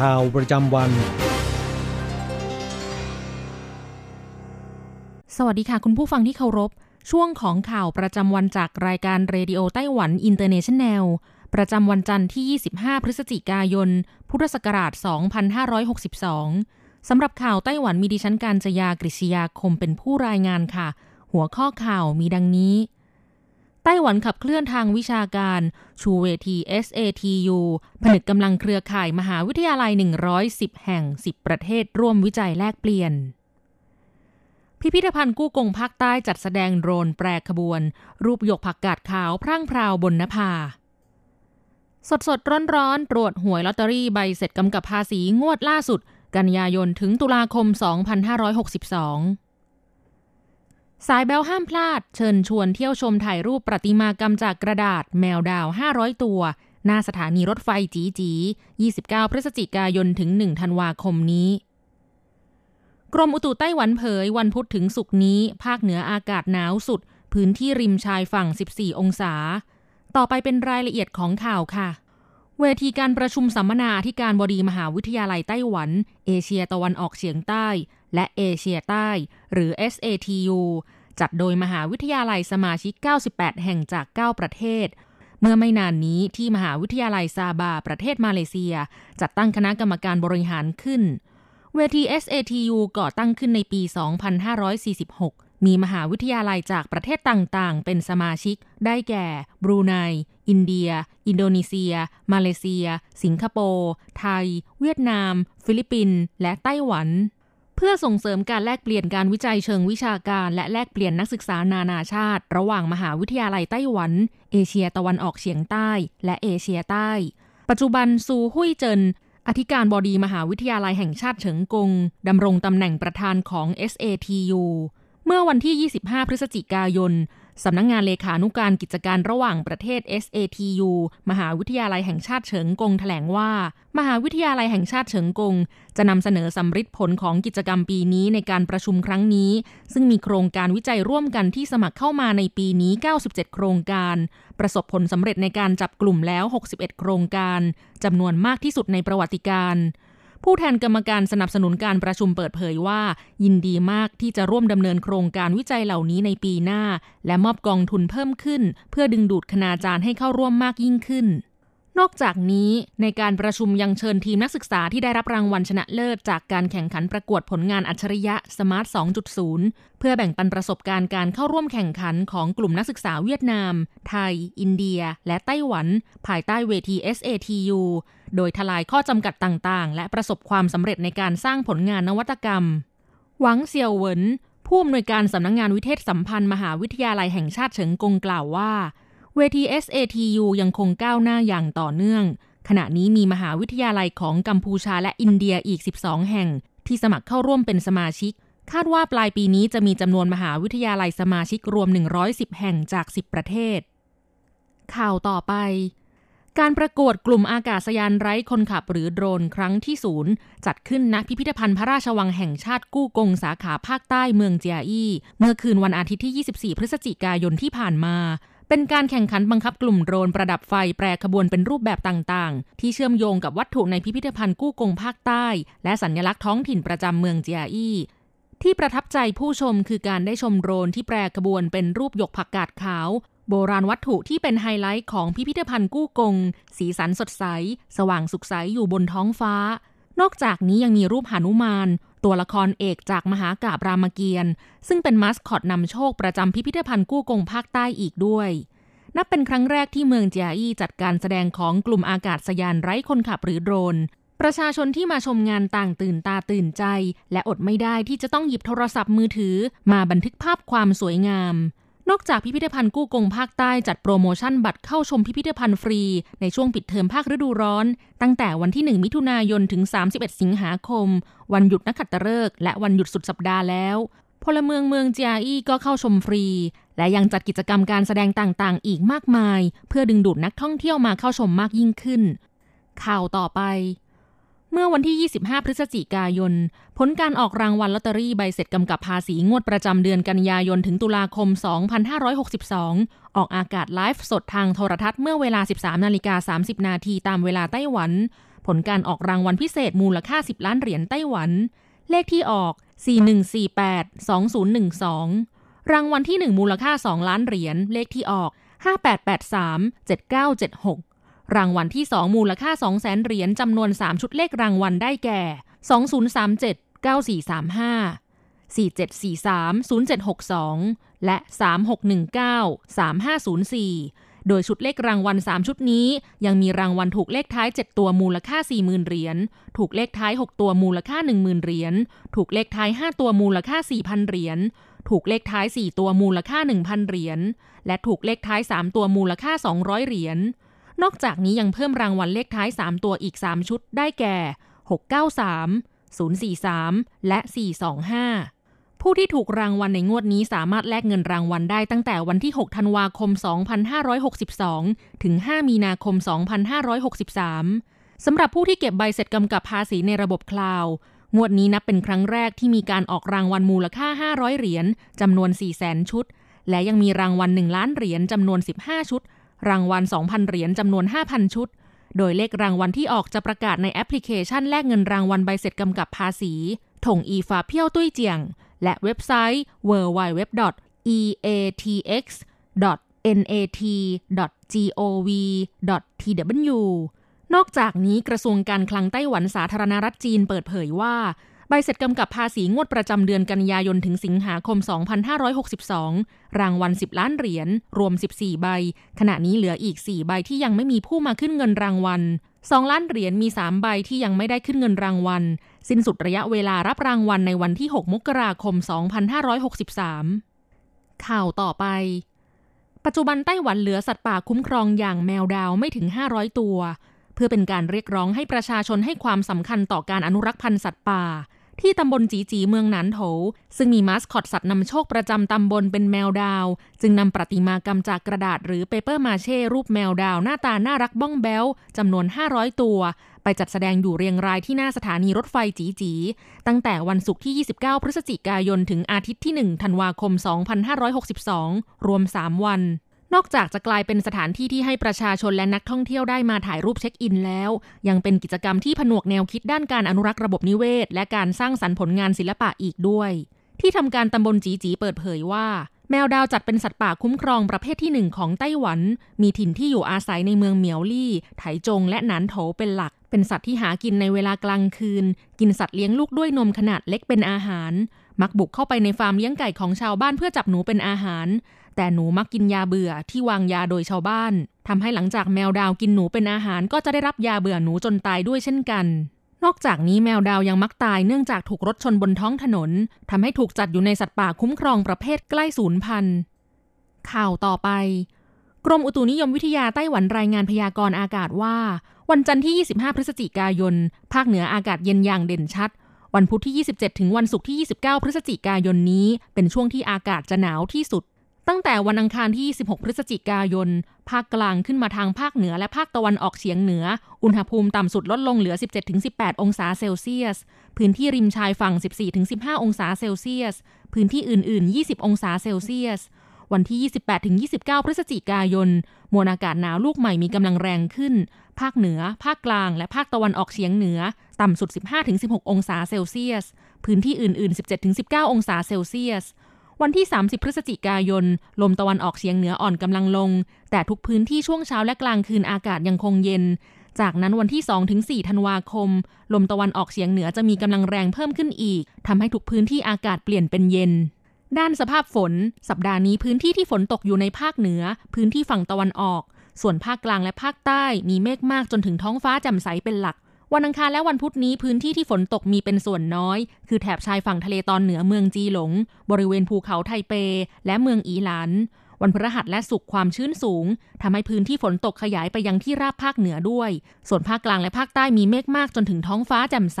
ข่าวประจำวัน สวัสดีค่ะ คุณผู้ฟังที่เคารพ ช่วงของข่าวประจำวันจากรายการเรดิโอไต้หวันอินเตอร์เนชันแนล ประจำวันจันทร์ที่ 25 พฤศจิกายน พุทธศักราช 2562 สำหรับข่าวไต้หวันมีดิฉันการจยากริชยาคมเป็นผู้รายงานค่ะ หัวข้อข่าวมีดังนี้ ต้หวันขับเคลื่อนทางวิชาการ ชูเวที SATU ผนึกกำลังเครือข่ายมหาวิทยาลัย 110 แห่ง 10 ประเทศร่วมวิจัยแลกเปลี่ยน พิพิธภัณฑ์กู้กงภาคใต้จัดแสดงโดรนแปรขบวน รูปหยกผักกาดขาวพร่างพราวบนนภา สดสดร้อนร้อนตรวจหวยลอตเตอรี่ใบเสร็จกำกับภาษีงวดล่าสุด กันยายนถึงตุลาคม 2562 สายแบลห้ามพลาด เชิญชวนเที่ยวชมถ่ายรูปประติมากรรมจากกระดาษแมวดาว 500 ตัว หน้าสถานีรถไฟจีจี29 พฤศจิกายนถึง 1 ธันวาคมนี้ กรมอุตุไต้หวันเผย วันพุธถึงศุกร์นี้ ภาคเหนืออากาศหนาวสุด พื้นที่ริมชายฝั่ง 14 องศา ต่อไปเป็นรายละเอียดของข่าวค่ะ เวทีการประชุมสัมมนาที่การบดีมหาวิทยาลัยไต้หวัน เอเชียตะวันออกเฉียงใต้ และเอเชียใต้ หรือ SATU จัดโดยมหาวิทยาลัยสมาชิก 98 แห่งจาก 9 ประเทศ เมื่อไม่นานนี้ที่มหาวิทยาลัยซาบาประเทศมาเลเซีย จัดตั้งคณะกรรมการบริหารขึ้น เวที SATU ก่อตั้งขึ้นในปี 2546 มีมหาวิทยาลัยจากประเทศต่างๆ เป็นสมาชิก ได้แก่ บรูไน อินเดีย อินโดนีเซีย มาเลเซีย สิงคโปร์ ไทย เวียดนาม ฟิลิปปินส์ และไต้หวัน เพื่อส่งเสริมการแลกเปลี่ยนการวิจัยเชิงวิชาการ และแลกเปลี่ยนนักศึกษานานาชาติ ระหว่างมหาวิทยาลัยไต้หวัน เอเชียตะวันออกเฉียงใต้ และเอเชียใต้ ปัจจุบันซูฮุยเจิน อธิการบดีมหาวิทยาลัยแห่งชาติเฉิงกงดำรงตำแหน่งประธานของ SATU เมื่อวันที่ 25 พฤศจิกายน สำนักงงานเลขานุการกิจการระหว่างประเทศ SATU มหาวิทยาลัยแห่งชาติเฉิงกงแถลงว่า มหาวิทยาลัยแห่งชาติเฉิงกง จะนำเสนอสำริดผลของกิจกรรมปีนี้ในการประชุมครั้งนี้ ซึ่งมีโครงการวิจัยร่วมกันที่สมัครเข้ามาในปีนี้ 97 โครงการ ประสบผลสำเร็จในการจับกลุ่มแล้ว 61 โครงการจำนวนมากที่สุดในประวัติการ ผู้แทนกรรมการสนับสนุนการประชุมเปิดเผยว่า ยินดีมากที่จะร่วมดำเนินโครงการวิจัยเหล่านี้ในปีหน้า และมอบกองทุนเพิ่มขึ้น เพื่อดึงดูดคณาจารย์ให้เข้าร่วมมากยิ่งขึ้น นอกจากนี้ในการประชุมยังเชิญทีมนักศึกษาที่ได้รับรางวัลชนะเลิศ จากการแข่งขันประกวดผลงานอัจฉริยะ Smart 2.0 เพื่อแบ่งปันประสบการณ์การเข้าร่วมแข่งขันของกลุ่มนักศึกษาเวียดนาม ไทย อินเดีย และไต้หวัน ภายใต้เวที SATU โดยทลายข้อจำกัดต่างๆ และประสบความสำเร็จในการสร้างผลงานนวัตกรรม หวังเซียวเหวินผู้อำนวยการสำนักงงานวิเทศสัมพันธ์มหาวิทยาลัยแห่งชาติเฉิงกงกล่าวว่า เวที SATU ยังคงก้าวหน้าอย่างต่อเนื่อง ขณะนี้มีมหาวิทยาลัยของกัมพูชาและอินเดียอีก 12 แห่ง ที่สมัครเข้าร่วมเป็นสมาชิก คาดว่าปลายปีนี้จะมีจำนวนมหาวิทยาลัยสมาชิกรวม 110 แห่งจาก 10 ประเทศ ข่าวต่อไปการประกวดกลุ่มอากาศยานไร้คนขับหรือโดรนครั้งที่ศูนย์จัดขึ้นณพิพิธภัณฑ์พระราชวังแห่งชาติกู้กงสาขาภาคใต้เมืองเจียอี้ เมื่อคืนวันอาทิตย์ที่ 24 พฤศจิกายนที่ผ่านมา เป็นการแข่งขันบังคับกลุ่มโดรนประดับไฟแปรขบวนเป็นรูปแบบต่างๆ ที่เชื่อมโยงกับวัตถุในพิพิธภัณฑ์กู้กงภาคใต้ และสัญลักษณ์ท้องถิ่นประจำเมืองเจียอี้ที่ประทับใจผู้ชมคือการได้ชมโดรนที่แปรขบวนเป็นรูปหยกผักกาดขาว โบราณวัตถุที่เป็นไฮไลท์ของพิพิธภัณฑ์กู้กง สีสันสดใส สว่างสุขใสอยู่บนท้องฟ้านอกจากนี้ยังมีรูปหานุมาน ตัวละครเอกจากมหากาบรามเกียรติ์ซึ่งเป็นมัสคอตนำโชคประจำพิพิธภัณฑ์กู้กงภาคใต้อีกด้วย นับเป็นครั้งแรกที่เมืองเจียอี้จัดการแสดงของกลุ่มอากาศยานไร้คนขับหรือโดรน ประชาชนที่มาชมงานต่างตื่นตาตื่นใจ และอดไม่ได้ที่จะต้องหยิบโทรศัพท์มือถือ มาบันทึกภาพความสวยงาม นอกจากพิพิธภัณฑ์กู้กงภาคใต้จัดโปรโมชั่นบัตรเข้าชมพิพิธภัณฑ์ฟรี ในช่วงปิดเทอมภาคฤดูร้อน ตั้งแต่วันที่ 1 มิถุนายนถึง 31 สิงหาคม วันหยุดนักขัตฤกษ์และวันหยุดสุดสัปดาห์แล้ว พลเมืองเมืองเจียอี้ก็เข้าชมฟรี และยังจัดกิจกรรมการแสดงต่างๆ อีกมากมาย เพื่อดึงดูดนักท่องเที่ยวมาเข้าชมมากยิ่งขึ้น ข่าวต่อไป เมื่อวันที่ 25 พฤศจิกายน ผลการออกรางวัลลอตเตอรี่ใบเสร็จกำกับภาษีงวดประจำเดือนกันยายนถึงตุลาคม 2562 ออกอากาศไลฟ์สดทางโทรทัศน์เมื่อเวลา 13 นาฬิกา 30 นาทีตามเวลาไต้หวัน ผลการออกรางวัลพิเศษมูลค่า 10 ล้านเหรียญไต้หวัน เลขที่ออก 4148-2012 รางวัลที่ 1 มูลค่า 2 ล้านเหรียญ เลขที่ออก 5883-7976 รางวัลที่ 2 มูลค่า 2 0 0แสนเหรียญจำนวน 3 ชุดเลขรางวัลได้แก่ 2037 9435 4743 0762 และ 3619 3504 โดยชุดเลขรางวัล 3 ชุดนี้ ยังมีรางวัลถูกเลขท้าย 7 ตัวมูลค่า 40,000 เหรียญ ถูกเลขท้าย 6 ตัวมูลค่า 10,000 เหรียญ ถูกเลขท้าย 5 ตัวมูลค่า 4,000 เหรียญ ถูกเลขท้าย 4 ตัวมูลค่า 1,000 เหรียญ และถูกเลขท้าย 3 ตัวมูลค่า 200 เหรียญ นอกจากนี้ยังเพิ่มรางวัลเลขท้าย 3 ตัวอีก 3 ชุดได้แก่ 693 043 และ 425 ผู้ที่ถูกรางวัลในงวดนี้สามารถแลกเงินรางวัลได้ตั้งแต่วันที่ 6 ธันวาคม 2562 ถึง 5 มีนาคม 2563 สำหรับผู้ที่เก็บใบเสร็จกำกับภาษีในระบบคลาวงวดนี้นับเป็นครั้งแรกที่มีการออกรางวัลมูลค่า 500 เหรียญจำนวน 4 0 0 0 0 0 ชุด และยังมีรางวัล 1 ล้านเหรียญจำนวน 15 ชุด รางวัล 2,000 เหรียญจำนวน 5,000 ชุด โดยเลขรางวัลที่ออกจะประกาศในแอปพลิเคชันแลกเงินรางวัลใบเสร็จกำกับภาษีถงอีฟ้าเพี้ยวตุ้ยเจียง และเว็บไซต์ www.eatx.nat.gov.tw นอกจากนี้กระทรวงการคลังไต้หวันสาธารณรัฐจีนเปิดเผยว่า ใบเสร็จกำกับภาษีงวดประจำเดือนกันยายนถึงสิงหาคม 2562 รางวัล 10 ล้านเหรียญ รวม 14 ใบ ขณะนี้เหลืออีก 4 ใบที่ยังไม่มีผู้มาขึ้นเงินรางวัล 2 ล้านเหรียญมี 3 ใบที่ยังไม่ได้ขึ้นเงินรางวัล สิ้นสุดระยะเวลารับรางวัลในวันที่ 6 มกราคม 2563 ข่าวต่อไป ปัจจุบันไต้หวันเหลือสัตว์ป่าคุ้มครองอย่างแมวดาวไม่ถึง 500 ตัว เพื่อเป็นการเรียกร้องให้ประชาชนให้ความสำคัญต่อการอนุรักษ์พันธุ์สัตว์ป่า ที่ตำบลจีจีเมืองหนานโถว ซึ่งมีมาสคอตสัตว์นำโชคประจำตำบลเป็นแมวดาว จึงนำประติมากรรมจากกระดาษหรือเปเปอร์มาเช่รูปแมวดาว หน้าตาน่ารักบ้องแบ้วจำนวน 500 ตัว ไปจัดแสดงอยู่เรียงรายที่หน้าสถานีรถไฟจีจี ตั้งแต่วันศุกร์ที่ 29 พฤศจิกายนถึงอาทิตย์ที่ 1 ธันวาคม 2562 รวม 3 วัน นอกจากจะกลายเป็นสถานที่ที่ให้ประชาชนและนักท่องเที่ยวได้มาถ่ายรูปเช็คอินแล้ว ยังเป็นกิจกรรมที่ผนวกแนวคิดด้านการอนุรักษ์ระบบนิเวศ และการสร้างสรรค์ผลงานศิลปะอีกด้วย ที่ทำการตำบลจีจีเปิดเผยว่า แมวดาวจัดเป็นสัตว์ป่าคุ้มครองประเภทที่หนึ่งของไต้หวัน มีถิ่นที่อยู่อาศัยในเมืองเหมียวลี่ไถจง และหนานโถเป็นหลัก เป็นสัตว์ที่หากินในเวลากลางคืน กินสัตว์เลี้ยงลูกด้วยนมขนาดเล็กเป็นอาหารมักบุกเข้าไปในฟาร์มเลี้ยงไก่ของชาวบ้านเพื่อจับหนูเป็นอาหาร แต่หนูมักกินยาเบื่อที่วางยาโดยชาวบ้านทำให้หลังจากแมวดาวกินหนูเป็นอาหารก็จะได้รับยาเบื่อหนูจนตายด้วยเช่นกัน นอกจากนี้แมวดาวยังมักตายเนื่องจากถูกรถชนบนท้องถนนทำให้ถูกจัดอยู่ในสัตว์ป่าคุ้มครองประเภทใกล้สูญพันธุ์ข่าวต่อไป กรมอุตุนิยมวิทยาไต้หวันรายงานพยากรณ์อากาศว่า วันจันทร์ที่ 25 พฤศจิกายน ภาคเหนืออากาศเย็นอย่างเด่นชัดวันพุธที่ 27 ถึงวันศุกร์ที่ 29 พฤศจิกายนนี้ เป็นช่วงที่อากาศจะหนาวที่สุด ตั้งแต่วันอังคารที่26พฤศจิกายน ภาคกลางขึ้นมาทางภาคเหนือและภาคตะวันออกเฉียงเหนือ อุณหภูมิต่ำสุดลดลงเหลือ 17-18 องศาเซลเซียส พื้นที่ริมชายฝั่ง 14-15 องศาเซลเซียส พื้นที่อื่น ๆ 20 องศาเซลเซียส วันที่ 28-29 พฤศจิกายน มวลอากาศหนาวลูกใหม่มีกำลังแรงขึ้น ภาคเหนือ ภาคกลาง และภาคตะวันออกเฉียงเหนือ ต่ำสุด 15-16 องศาเซลเซียส พื้นที่อื่น ๆ 17-19 องศาเซลเซียส วันที่ 30 พฤศจิกายน ลมตะวันออกเฉียงเหนืออ่อนกำลังลง แต่ทุกพื้นที่ช่วงเช้าและกลางคืนอากาศยังคงเย็น จากนั้นวันที่2-4ธันวาคม ลมตะวันออกเฉียงเหนือจะมีกำลังแรงเพิ่มขึ้นอีกทำให้ทุกพื้นที่อากาศเปลี่ยนเป็นเย็นด้านสภาพฝน สัปดาห์นี้พื้นที่ที่ฝนตกอยู่ในภาคเหนือ พื้นที่ฝั่งตะวันออก ส่วนภาคกลางและภาคใต้มีเมฆมากจนถึงท้องฟ้าแจ่มใสเป็นหลัก วันอังคารและวันพุธนี้พื้นที่ที่ฝนตกมีเป็นส่วนน้อย คือแถบชายฝั่งทะเลตอนเหนือเมืองจีหลง บริเวณภูเขาไทเป และเมืองอีหลานวันพฤหัสและศุกร์ความชื้นสูงทำให้พื้นที่ฝนตกขยายไปยังที่ราบภาคเหนือด้วย ส่วนภาคกลางและภาคใต้มีเมฆมากจนถึงท้องฟ้าแจ่มใส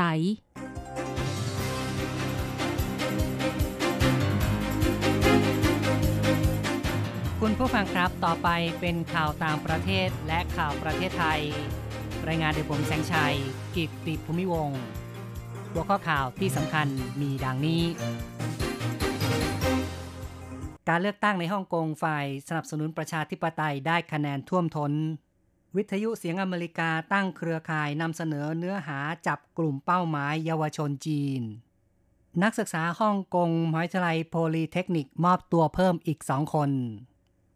คุณผู้ฟังครับ ต่อไปเป็นข่าวต่างประเทศและข่าวประเทศไทย รายงานโดยผมแสงชัย กิตติภูมิวงหัวข้อข่าวที่สำคัญมีดังนี้ การเลือกตั้งในฮ่องกงฝ่ายสนับสนุนประชาธิปไตยได้คะแนนท่วมท้น วิทยุเสียงอเมริกาตั้งเครือข่ายนำเสนอเนื้อหาจับกลุ่มเป้าหมายเยาวชนจีน นักศึกษาฮ่องกงมหาวิทยาลัยโพลีเทคนิคมอบตัวเพิ่มอีกสองคน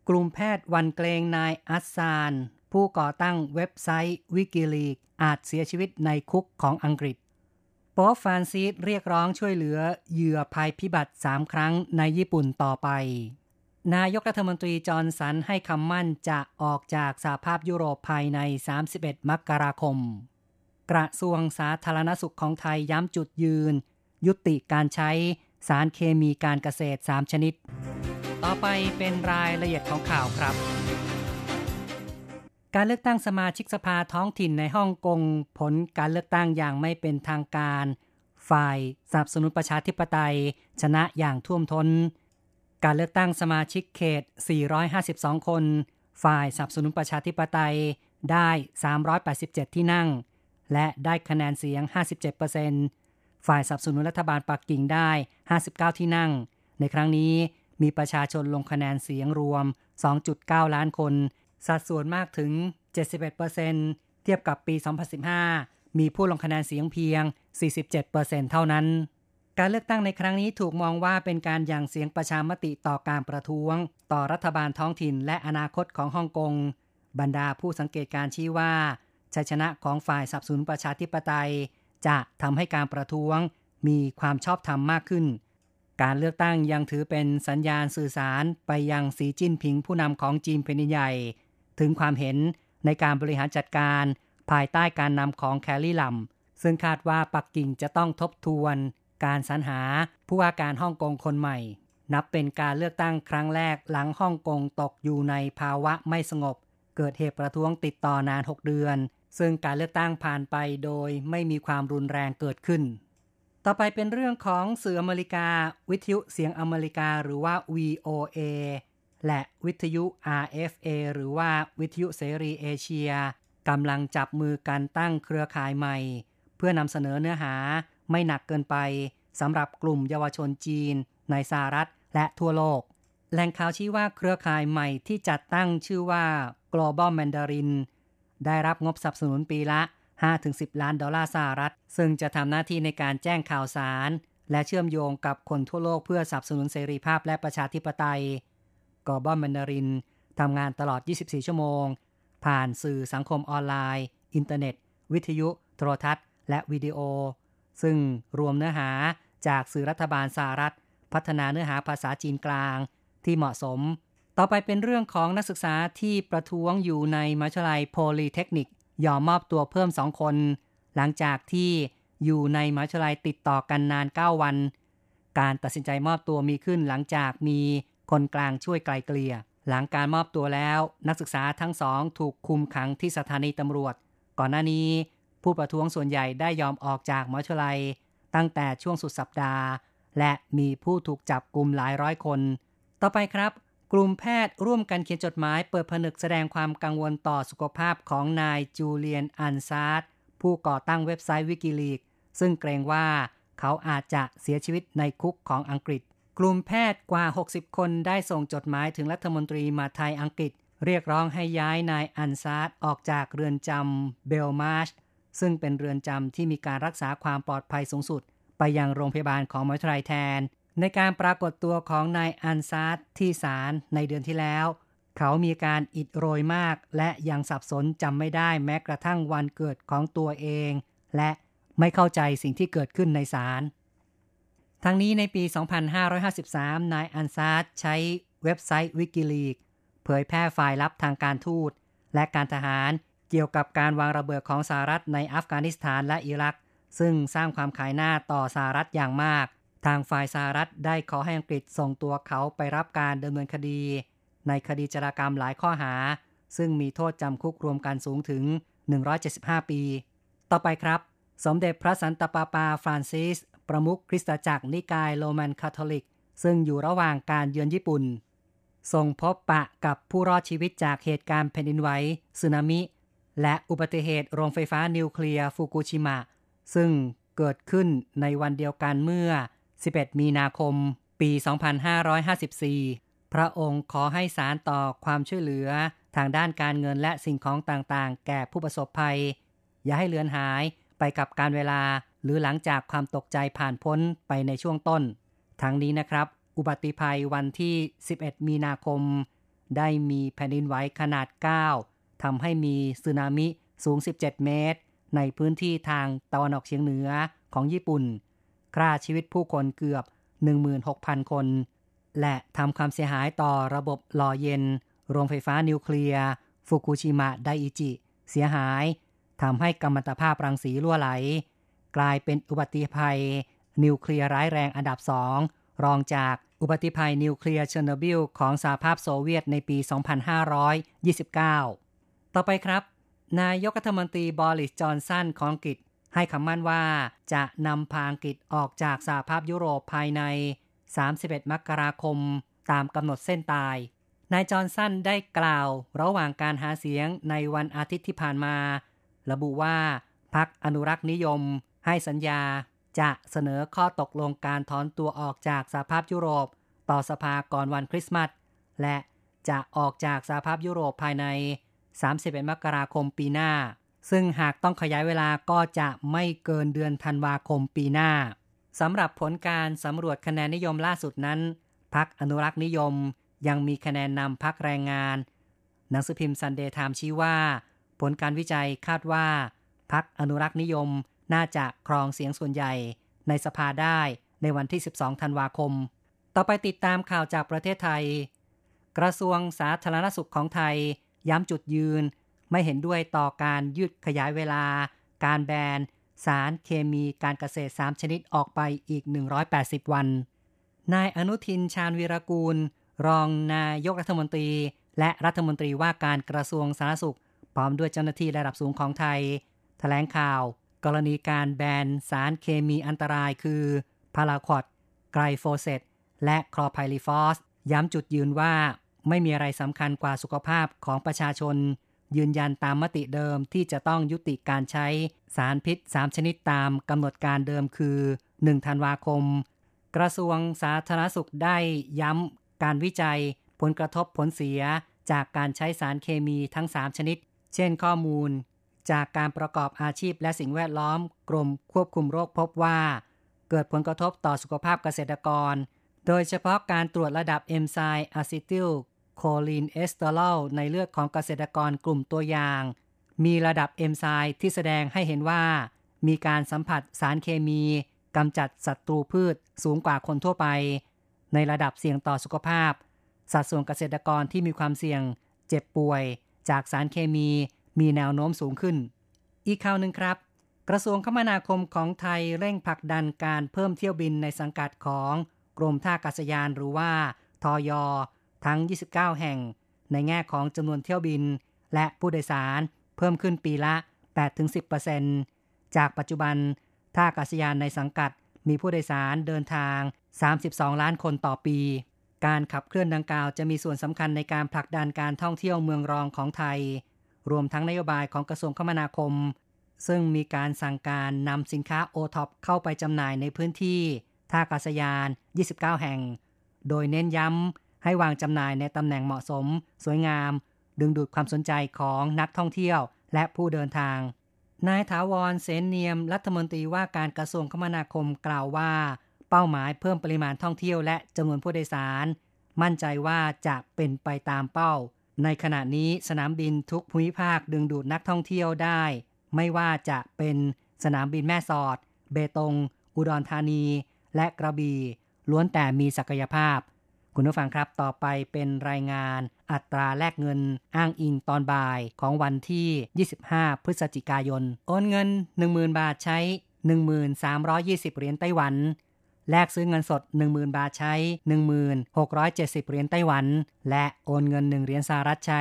กลุ่มแพทย์หวั่นเกรงนายอัสซานจ์ ผู้ก่อตั้งเว็บไซต์วิกิลีกส์อาจเสียชีวิตในคุกของอังกฤษโป๊ปฟรานซิสเรียกร้องช่วยเหลือเหยื่อภัยพิบัติสามครั้งในญี่ปุ่นต่อไป นายกรัฐมนตรีจอร์นสันให้คำมั่นจะออกจากสหภาพยุโรปภายใน 31 มกราคม กระทรวงสาธารณสุขของไทยย้ำจุดยืน ยุติการใช้สารเคมีการเกษตร 3 ชนิด ต่อไปเป็นรายละเอียดของข่าวครับ การเลือกตั้งสมาชิกสภาท้องถิ่นในฮ่องกงผลการเลือกตั้งอย่างไม่เป็นทางการ ฝ่ายสนับสนุนประชาธิปไตย ชนะอย่างท่วมทน้น การเลือกตั้งสมาชิกเขต 452 คน ฝ่ายสนับสนุนประชาธิปไตยได้ 387 ที่นั่ง และได้คะแนนเสียง 57%ฝ่ายสนับสนุนรัฐบาลปักกิ่งได้ 59 ที่นั่ง ในครั้งนี้มีประชาชนลงคะแนนเสียงรวม 2.9 ล้านคน สัดส่วนมากถึง 71%เทียบกับปี 2015 มีผู้ลงคะแนนเสียงเพียง 47%เท่านั้น การเลือกตั้งในครั้งนี้ถูกมองว่าเป็นการย่างเสียงประชามติต่อการประท้วง ต่อรัฐบาลท้องถิ่นและอนาคตของฮ่องกง บรรดาผู้สังเกตการชี้ว่าชัยชนะของฝ่ายสับสนประชาธิปไตย จะทำให้การประท้วงมีความชอบธรรมมากขึ้น การเลือกตั้งยังถือเป็นสัญญาณสื่อสารไปยังสีจิ้นผิงผู้นำของจีนเป็นใหญ่ ถึงความเห็นในการบริหารจัดการ ภายใต้การนำของแคลรี่ลัมซึ่งคาดว่าปักกิ่งจะต้องทบทวน การสรรหาผู้ว่าการฮ่องกงคนใหม่ นับเป็นการเลือกตั้งครั้งแรกหลังฮ่องกงตกอยู่ในภาวะไม่สงบ เกิดเหตุประท้วงติดต่อนาน 6 เดือน ซึ่งการเลือกตั้งผ่านไปโดยไม่มีความรุนแรงเกิดขึ้น ต่อไปเป็นเรื่องของสื่ออเมริกา วิทยุเสียงอเมริกาหรือว่า VOA และวิทยุ RFA หรือว่าวิทยุเสรีเอเชียกำลังจับมือกันตั้งเครือข่ายใหม่ เพื่อนำเสนอเนื้อหาไม่หนักเกินไปสำหรับกลุ่มเยาวชนจีน ในสหรัฐและทั่วโลก แหล่งข่าวชี้ว่าเครือข่ายใหม่ที่จัดตั้งชื่อว่า Global Mandarin ได้รับงบสนับสนุนปีละ 5-10 ล้านดอลลาร์สหรัฐ ซึ่งจะทำหน้าที่ในการแจ้งข่าวสาร และเชื่อมโยงกับคนทั่วโลกเพื่อสนับสนุนเสรีภาพและประชาธิปไตย กอบอมมนดารินทำงานตลอด 24 ชั่วโมง ผ่านสื่อสังคมออนไลน์ อินเทอร์เน็ต วิทยุ โทรทัศน์ และวิดีโอ ซึ่งรวมเนื้อหาจากสื่อรัฐบาลสหรัฐ พัฒนาเนื้อหาภาษาจีนกลางที่เหมาะสม ต่อไปเป็นเรื่องของนักศึกษาที่ประท้วงอยู่ในมหาลัยโพลีเทคนิคยอมมอบตัวเพิ่มสองคน หลังจากที่อยู่ในมหาลัยติดต่อกันนาน 9 วัน การตัดสินใจมอบตัวมีขึ้นหลังจากมี คนกลางช่วยไกล่เกลี่ย หลังการมอบตัวแล้ว นักศึกษาทั้งสองถูกคุมขังที่สถานีตำรวจ ก่อนหน้านี้ ผู้ประท้วงส่วนใหญ่ได้ยอมออกจากมหาลัย ตั้งแต่ช่วงสุดสัปดาห์ และมีผู้ถูกจับกลุ่มหลายร้อยคน ต่อไปครับ กลุ่มแพทย์ร่วมกันเขียนจดหมาย เปิดผนึกแสดงความกังวลต่อสุขภาพของนายจูเลียนอัสซานจ์ผู้ก่อตั้งเว็บไซต์วิกิลีกส์ซึ่งเกรงว่าเขาอาจจะเสียชีวิตในคุกของอังกฤษ กลุ่มแพทย์กว่า 60 คนได้ส่งจดหมายถึงรัฐมนตรีมหาดไทยอังกฤษ เรียกร้องให้ย้ายนายอัสซานจ์ออกจากเรือนจำเบลมาร์ชซึ่งเป็นเรือนจำที่มีการรักษาความปลอดภัยสูงสุด ไปยังโรงพยาบาลของมหาลัยแทน ในการปรากฏตัวของนายอัสซานจ์ที่ศาลในเดือนที่แล้ว เขามีการอิดโรยมาก และยังสับสนจำไม่ได้แม้กระทั่งวันเกิดของตัวเอง และไม่เข้าใจสิ่งที่เกิดขึ้นในศาล ทั้งนี้ในปี 2553 นายอันซาดใช้เว็บไซต์วิกิลีกเผยแพร่ไฟล์ลับทางการทูต และการทหารเกี่ยวกับการวางระเบิดของสหรัฐในอัฟกานิสถานและอิรัก ซึ่งสร้างความขายหน้าต่อสหรัฐอย่างมาก ทางฝ่ายสหรัฐได้ขอให้อังกฤษส่งตัวเขาไปรับการดำเนินคดี ในคดีจารากรรมหลายข้อหา ซึ่งมีโทษจำคุกรวมกันสูงถึง 175 ปี ต่อไปครับ สมเด็จพระสันตะปาปาฟรานซิส ประมุขคริสตจักรนิกายโรมันคาทอลิก ซึ่งอยู่ระหว่างการเยือนญี่ปุ่นทรงพบปะกับผู้รอดชีวิตจากเหตุการณ์แผ่นดินไหวสึนามิ และอุบัติเหตุโรงไฟฟ้านิวเคลียร์ฟุกุชิมะ ซึ่งเกิดขึ้นในวันเดียวกันเมื่อ 11 มีนาคม ปี 2554 พระองค์ขอให้สารต่อความช่วยเหลือทางด้านการเงินและสิ่งของต่างๆ แก่ผู้ประสบภัย อย่าให้เลือนหายไปกับการเวลา หรือหลังจากความตกใจผ่านพ้นไปในช่วงต้น ทั้งนี้นะครับ อุบัติภัยวันที่ 11 มีนาคม ได้มีแผ่นดินไหวขนาด 9ทำให้มีสึนามิสูง 17 เมตร ในพื้นที่ทางตะวันออกเฉียงเหนือของญี่ปุ่นฆ่าชีวิตผู้คนเกือบ 16,000 คน และทำความเสียหายต่อระบบหล่อเย็น โรงไฟฟ้านิวเคลียร์ ฟุกุชิมะไดอิจิ เสียหาย ทำให้กัมมันตภาพรังสีรั่วไหล กลายเป็นอุบัติภัย นิวเคลียร์ร้ายแรงอันดับสองรองจากอุบัติภัยนิวเคลียร์เชอร์โนบิลของสหภาพโซเวียตในปี 2529 ต่อไปครับ นายกรัฐมนตรีบอริส จอนสันของอังกฤษ ให้คำมั่นว่าจะนำพาอังกฤษออกจากสหภาพยุโรปภายใน 31 มกราคม ตามกำหนดเส้นตาย นายจอนสันได้กล่าวระหว่างการหาเสียงในวันอาทิตย์ที่ผ่านมา ระบุว่าพรรคอนุรักษ์นิยม ให้สัญญาจะเสนอข้อตกลงการถอนตัวออกจากสหภาพยุโรป ต่อสภาก่อนวันคริสต์มาสและจะออกจากสหภาพยุโรปภายใน 31 มกราคมปีหน้า ซึ่งหากต้องขยายเวลาก็จะไม่เกินเดือนธันวาคมปีหน้าสำหรับผลการสำรวจคะแนนนิยมล่าสุดนั้นพรรคอนุรักษ์นิยมยังมีคะแนนนำพรรคแรงงาน หนังสือพิมพ์ซันเดย์ไทม์ชี้ว่า ผลการวิจัยคาดว่าพรรคอนุรักษ์นิยม น่าจะครองเสียงส่วนใหญ่ในสภาได้ในวันที่ 12 ธันวาคม ต่อไปติดตามข่าวจากประเทศไทย กระทรวงสาธารณสุขของไทย ย้ำจุดยืน ไม่เห็นด้วยต่อการยืดขยายเวลา การแบนสารเคมีการเกษตร 3 ชนิดออกไปอีก 180 วัน นายอนุทินชาญวีรกูล รองนายกรัฐมนตรี และรัฐมนตรีว่าการกระทรวงสาธารณสุข พร้อมด้วยเจ้าหน้าที่ระดับสูงของไทยถแถลงข่าว กรณีการแบนสารเคมีอันตรายคือพาราควอตไกลโฟเซตและคลอร์ไพริฟอส ย้ำจุดยืนว่าไม่มีอะไรสำคัญกว่าสุขภาพของประชาชน ยืนยันตามมติเดิมที่จะต้องยุติการใช้สารพิษ 3 ชนิดตามกำหนดการเดิมคือ 1 ธันวาคม กระทรวงสาธารณสุขได้ย้ำการวิจัย ผลกระทบผลเสียจากการใช้สารเคมีทั้ง 3 ชนิด เช่นข้อมูล จากการประกอบอาชีพและสิ่งแวดล้อมกรมควบคุมโรคพบว่า เกิดผลกระทบต่อสุขภาพเกษตรกร โดยเฉพาะการตรวจระดับเอนไซม์อะซิติลโคลีนเอสเตอเรสในเลือดของเกษตรกรกลุ่มตัวอย่าง มีระดับเอนไซม์ที่แสดงให้เห็นว่า มีการสัมผัสสารเคมีกำจัดศัตรูพืชสูงกว่าคนทั่วไป ในระดับเสี่ยงต่อสุขภาพ สัดส่วนเกษตรกรที่มีความเสี่ยง เจ็บป่วย จากสารเคมี มีแนวโน้มสูงขึ้น อีกข่าวหนึ่งครับ กระทรวงคมนาคมของไทยเร่งผลักดันการเพิ่มเที่ยวบินในสังกัดของกรมท่าอากาศยานหรือว่าทอยอทั้ง 29 แห่ง ในแง่ของจำนวนเที่ยวบิน และผู้โดยสารเพิ่มขึ้นปีละ 8-10%จากปัจจุบันท่าอากาศยานในสังกัดมีผู้โดยสารเดินทาง 32 ล้านคนต่อปี การขับเคลื่อนดังกล่าวจะมีส่วนสำคัญในการผลักดันการท่องเที่ยวเมืองรองของไทย รวมทั้งนโยบายของกระทรวงคมนาคม ซึ่งมีการสั่งการนำสินค้าโอท็อปเข้าไปจำหน่ายในพื้นที่ท่าอากาศยาน 29 แห่ง โดยเน้นย้ำให้วางจำหน่ายในตำแหน่งเหมาะสม สวยงาม ดึงดูดความสนใจของนักท่องเที่ยวและผู้เดินทาง นายถาวรเสนเนียมรัฐมนตรีว่าการกระทรวงคมนาคมกล่าวว่า เป้าหมายเพิ่มปริมาณท่องเที่ยวและจำนวนผู้โดยสาร มั่นใจว่าจะเป็นไปตามเป้า ในขณะนี้สนามบินทุกภูมิภาคดึงดูดนักท่องเที่ยวได้ ไม่ว่าจะเป็นสนามบินแม่สอด เบตง อุดรธานี และกระบี่ล้วนแต่มีศักยภาพ คุณผู้ฟังครับต่อไปเป็นรายงานอัตราแลกเงินอ้างอิงตอนบ่ายของวันที่ 25 พฤศจิกายน โอนเงิน 10,000 บาทใช้ 1320 เหรียญไต้หวัน แลกซื้อเงินสด 10,000 บาทใช้ 1670 เหรียญไต้หวัน และโอนเงิน 1 เหรียญสหรัฐใช้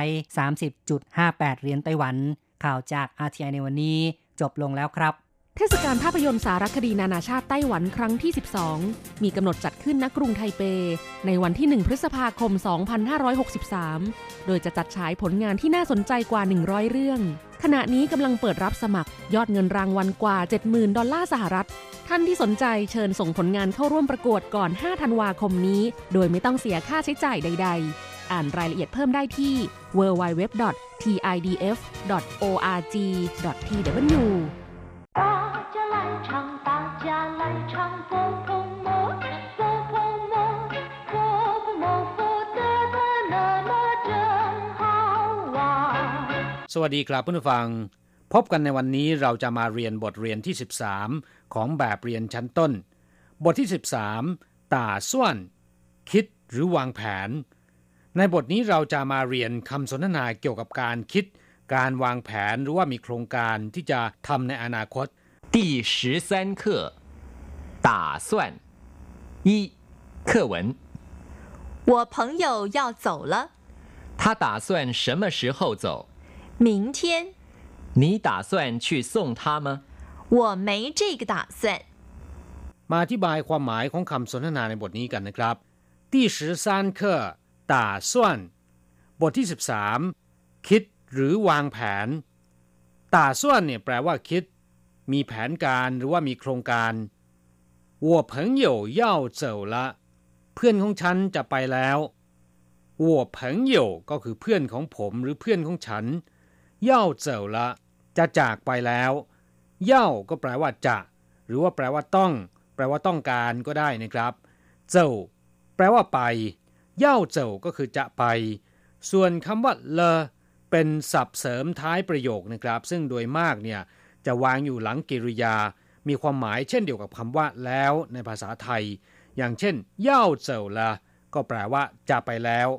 30.58 เหรียญไต้หวัน ข่าวจาก RTI ในวันนี้ จบลงแล้วครับ เทศกาลภาพยนตร์สารคดีนานาชาติไต้หวันครั้งที่ 12 มีกำหนดจัดขึ้นณกรุงไทเป ในวันที่ 1 พฤษภาคม 2563 โดยจะจัดฉายผลงานที่น่าสนใจกว่า 100 เรื่อง ขณะนี้กำลังเปิดรับสมัครยอดเงินรางวัลกว่า 70,000 ดอลลาร์สหรัฐ ท่านที่สนใจเชิญส่งผลงานเข้าร่วมประกวดก่อน 5 ธันวาคมนี้ โดยไม่ต้องเสียค่าใช้จ่ายใด ๆ อ่านรายละเอียดเพิ่มได้ที่ www.tidf.org.tw 大家来唱， สวัสดีครับเพื่อนผู้ฟัง พบกันในวันนี้เราจะมาเรียนบทเรียนที่ 13 ของแบบเรียนชั้นต้น บทที่ 13 ตาส่วน คิดหรือวางแผน ในบทนี้เราจะมาเรียนคำสนทนาเกี่ยวกับการคิด การวางแผนหรือว่ามีโครงการที่จะทำในอนาคต 第十三课打算一课文，我朋友要走了，他打算什么时候走？ 明天你打算去送他吗？我没这个打算。 มาอธิบายความหมายของคำสนทนาในบทนี้กันนะครับที่十三课打算บทที่ 13 คิดหรือวางแผนตาส่วนเนี่ยแปลว่าคิด มีแผนการหรือว่ามีโครงการ我朋友要走了เพื่อนของฉันจะไปแล้ว我朋友ก็คือเพื่อนของผมหรือเพื่อนของฉัน 要走了จะจากไปแล้ว要ก็แปลว่าจะ หรือว่าแปลว่าต้อง แปลว่าต้องการก็ได้นะครับ เจ้าแปลว่าไป เย่าเจ้าก็คือจะไป ส่วนคำว่าเลอเป็นศัพท์เสริมท้ายประโยคนะครับ ซึ่งโดยมากเนี่ยจะวางอยู่หลังกริยา มีความหมายเช่นเดียวกับคำว่าแล้วในภาษาไทย อย่างเช่น เย่าเจ้าละก็แปลว่าจะไปแล้ว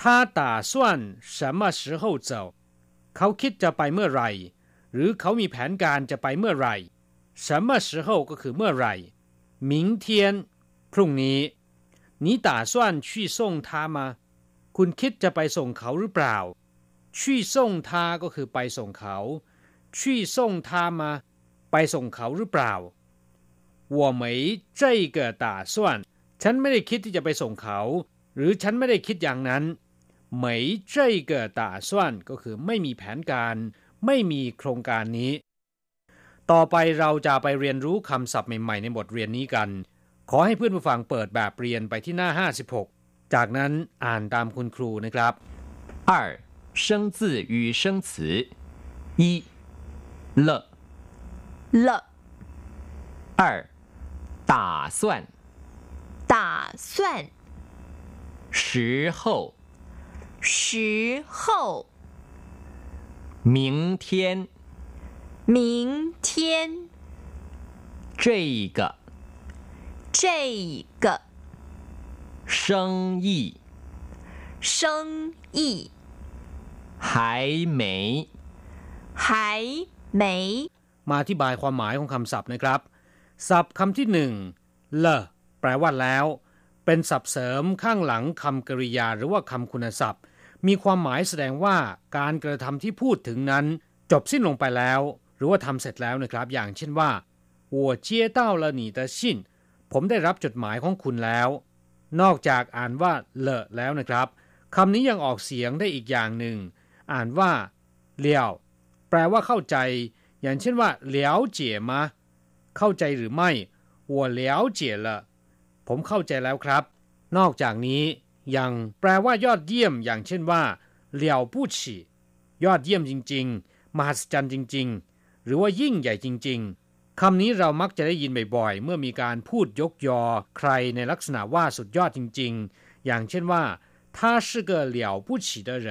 他打算什么时候走 เขาคิดจะไปเมื่อไหร่ หรือเขามีแผนการจะไปเมื่อไหร่什么时候ก็คือเมื่อไหร่明天พรุ่งนี้你打算去送他吗คุณคิดจะไปส่งเขาหรือเปล่า去送他ก็คือไปส่งเขา去送他吗ไปส่งเขาหรือเปล่า我没这个打算ฉันไม่ได้คิดที่จะไปส่งเขา หรือฉันไม่ได้คิดอย่างนั้น 没这个打算ก็คือไม่มีแผนการ ไม่มีโครงการนี้ ต่อไปเราจะไปเรียนรู้คำศัพท์ใหม่ๆในบทเรียนนี้กัน ขอให้เพื่อนผู้ฟังเปิดแบบเรียนไปที่หน้า 56 จากนั้นอ่านตามคุณครูนะครับ 二生字与生词一了了，二打算打算时候 时候明天明天这个这个生意生意还没还没 มาอธิบายความหมายของคำศัพท์นะครับ ศัพท์คำที่หนึ่งเลอแปลว่าแล้ว เป็นศัพท์เสริมข้างหลังคำกริยาหรือว่าคำคุณศัพท์ มีความหมายแสดงว่าการกระทำที่พูดถึงนั้น จบสิ้นลงไปแล้ว หรือว่าทำเสร็จแล้วนะครับ อย่างเช่นว่า我接到了你的信ผมได้รับจดหมายของคุณแล้ว นอกจากอ่านว่าเลอแล้วนะครับคำนี้ยังออกเสียงได้อีกอย่างหนึ่ง อ่านว่าเลี้ยวแปลว่าเข้าใจ อย่างเช่นว่าเหลียวเจี๋ยมาเข้าใจหรือไม่我了解了ผมเข้าใจแล้วครับ นอกจากนี้ ยังแปลว่ายอดเยี่ยมอย่างเช่นว่า เหลี่ยวผู้ฉี่ยอดเยี่ยมจริง ๆ มหัศจรรย์จริง ๆ หรือว่ายิ่งใหญ่จริง ๆคำนี้เรามักจะได้ยินบ่อยๆ เมื่อมีการพูดยกยอใครในลักษณะว่าสุดยอดจริง ๆ อย่างเช่นว่า他是个了不起的人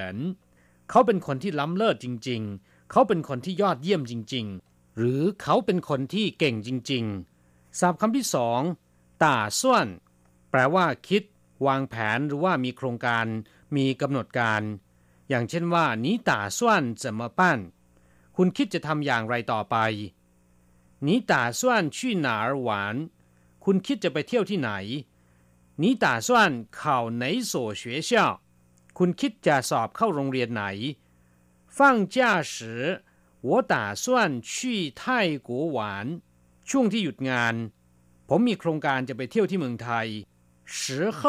เขาเป็นคนที่ล้ำเลิศจริง ๆ เขาเป็นคนที่ยอดเยี่ยมจริง ๆ หรือเขาเป็นคนที่เก่งจริงๆสาพคำที่สองตาส่วน แปลว่าคิด วางแผนหรือว่ามีโครงการ มีกำหนดการ อย่างเช่นว่านี้ตาส่วนจะมาปั้น คุณคิดจะทำอย่างไรต่อไปนี้ตาส่วน去哪儿玩คุณคิดจะไปเที่ยวที่ไหน你打算考哪所学校คุณคิดจะสอบเข้าโรงเรียนไหน放假时我打算去泰国玩ช่วงที่หยุดงาน ผมมีโครงการจะไปเที่ยวที่เมืองไทย 时候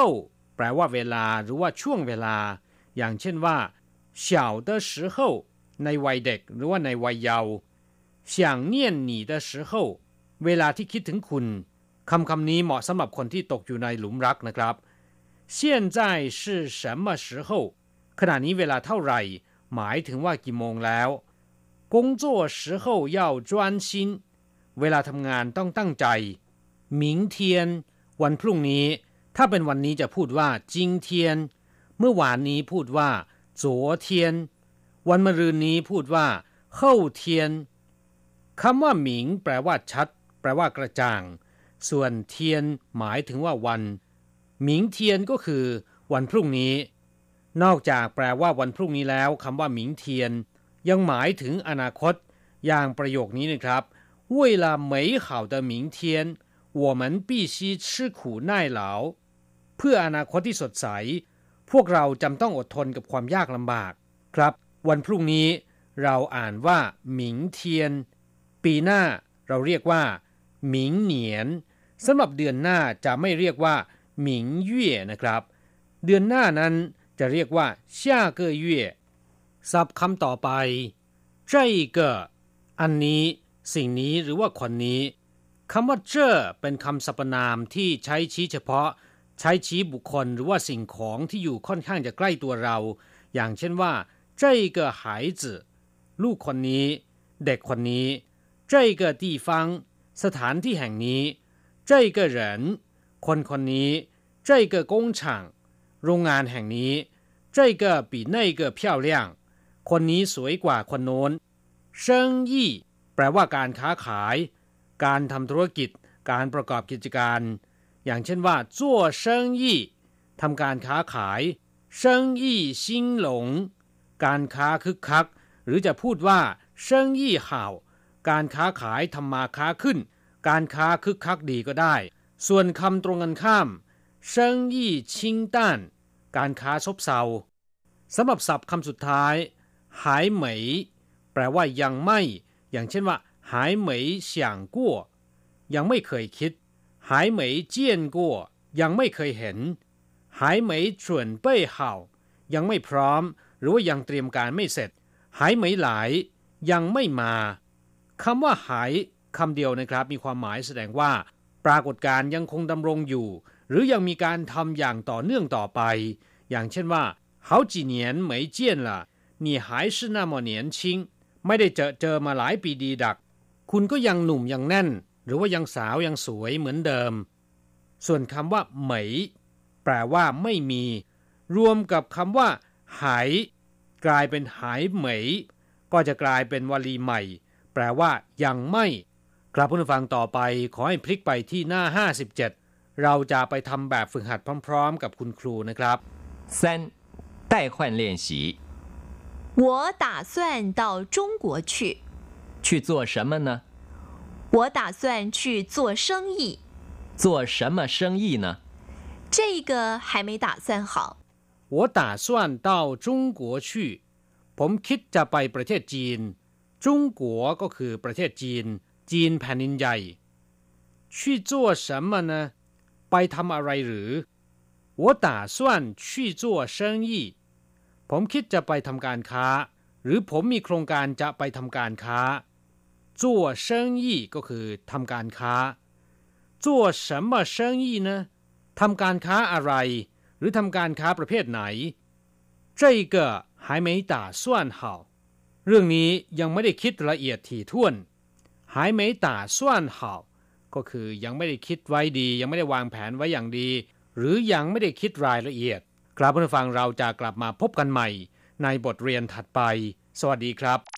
แปลว่าเวลาหรือว่าช่วงเวลา อย่างเช่นว่า小的时候ในวัยเด็กหรือว่าในวัยเยาว์想念你的时候เวลาที่คิดถึงคุณคำคำนี้เหมาะสำหรับคนที่ตกอยู่ในหลุมรักนะครับ现在是什么时候ขณะนี้เวลาเท่าไหร่ หมายถึงว่ากี่โมงแล้ว工作时候要专心เวลาทำงานต้องตั้งใจ明天วันพรุ่งนี้ ถ้าเป็นวันนี้จะพูดว่า今天เมื่อวานนี้พูดว่า昨天วันมะรืนนี้พูดว่า后天คำว่าหมิง แปลว่าชัด แปลว่ากระจ่าง ส่วนเทียน หมายถึงว่าวันหมิงเทียนก็คือ วันพรุ่งนี้ นอกจากแปลว่าวันพรุ่งนี้แล้วคำว่าหมิงเทียน ยังหมายถึงอนาคต อย่างประโยคนี้นะครับ为了美好的明天我们必须吃苦耐劳 เพื่ออนาคตที่สดใส พวกเราจำต้องอดทนกับความยากลำบากครับ วันพรุ่งนี้เราอ่านว่า หมิงเทียน ปีหน้าเราเรียกว่า หมิงเหนียนสำหรับเดือนหน้าจะไม่เรียกว่า หมิงเย่นะครับ เดือนหน้านั้นจะเรียกว่าเช่าเกอเย่ซับคำต่อไปเจ้เกออันนี้ สิ่งนี้หรือว่าคนนี้คำว่าเจ้อเป็นคำสรรพนามที่ใช้ชี้เฉพาะ ใช้ชี้บุคคลหรือว่าสิ่งของที่อยู่ค่อนข้างจะใกล้ตัวเรา อย่างเช่นว่า这个孩子ลูกคนนี้ เด็กคนนี้这个地方สถานที่แห่งนี้这个人คนคนนี้这个工厂โรงงานแห่งนี้这个比那个漂亮คนนี้สวยกว่าคนโน้น生意แปลว่าการค้าขาย การทำธุรกิจ การประกอบกิจการ อย่างเช่นว่าจั่วเซิงยี่ทำการค้าขาย生意兴隆การค้าคึกคัก หรือจะพูดว่าเซิงยี่ห่าว การค้าขายทำมาค้าขึ้น การค้าคึกคักดีก็ได้ ส่วนคำตรงกันข้ามเซิงยี่ชิงต้าน การค้าซบเซาสำหรับศัพท์คำสุดท้าย หายเหมย แปลว่ายังไม่ อย่างเช่นว่า หายเหมยเฉียงกั่วยังไม่เคยคิด หายเหมย见过ยังไม่เคยเห็นหายเหมย准备好ยังไม่พร้อม หรือว่ายังเตรียมการไม่เสร็จหายเหมยหลาย ยังไม่มาคำว่าหายคำเดียวนะครับ มีความหมายแสดงว่า ปรากฏการยังคงดำรงอยู่ หรือยังมีการทำอย่างต่อเนื่องต่อไป อย่างเช่นว่า好几年没见了你还是那么年轻ไม่ได้เจอเจอมาหลายปีดีดัก คุณก็ยังหนุ่มยังแน่น หรือว่ายังสาวยังสวยเหมือนเดิม ส่วนคำว่าเหมยแปลว่าไม่มี รวมกับคำว่า หาย กลายเป็นหายเหมย ก็จะกลายเป็นวลีใหม่ แปลว่า ยังไม่ครับผู้ฟังต่อไปขอให้พลิกไปที่หน้า 57 เราจะไปทำแบบฝึกหัดพร้อม ๆ กับคุณครูนะครับ 三、代换练习。我打算到中国去。去做什么呢？ 我打算去做生意。做什么生意呢？这个还没打算好。我打算到中国去ผมคิดจะไปประเทศจีนจงกัวก็คือประเทศจีน จีนแผ่นดินใหญ่去做什么呢ไปทำอะไรหรือ我打算去做生意ผมคิดจะไปทำการค้า หรือผมมีโครงการจะไปทำการค้า 做生意ก็คือทำการค้า做什么生意呢ทำการค้าอะไร หรือทำการค้าประเภทไหน这个还没打算好เรื่องนี้ยังไม่ได้คิดละเอียดถี่ถ้วน还没打算好ก็คือยังไม่ได้คิดไว้ดี ยังไม่ได้วางแผนไว้อย่างดี หรือยังไม่ได้คิดรายละเอียด ค ครับผู้ฟังเราจะกลับมาพบกันใหม่ ในบทเรียนถัดไป สวัสดีครับ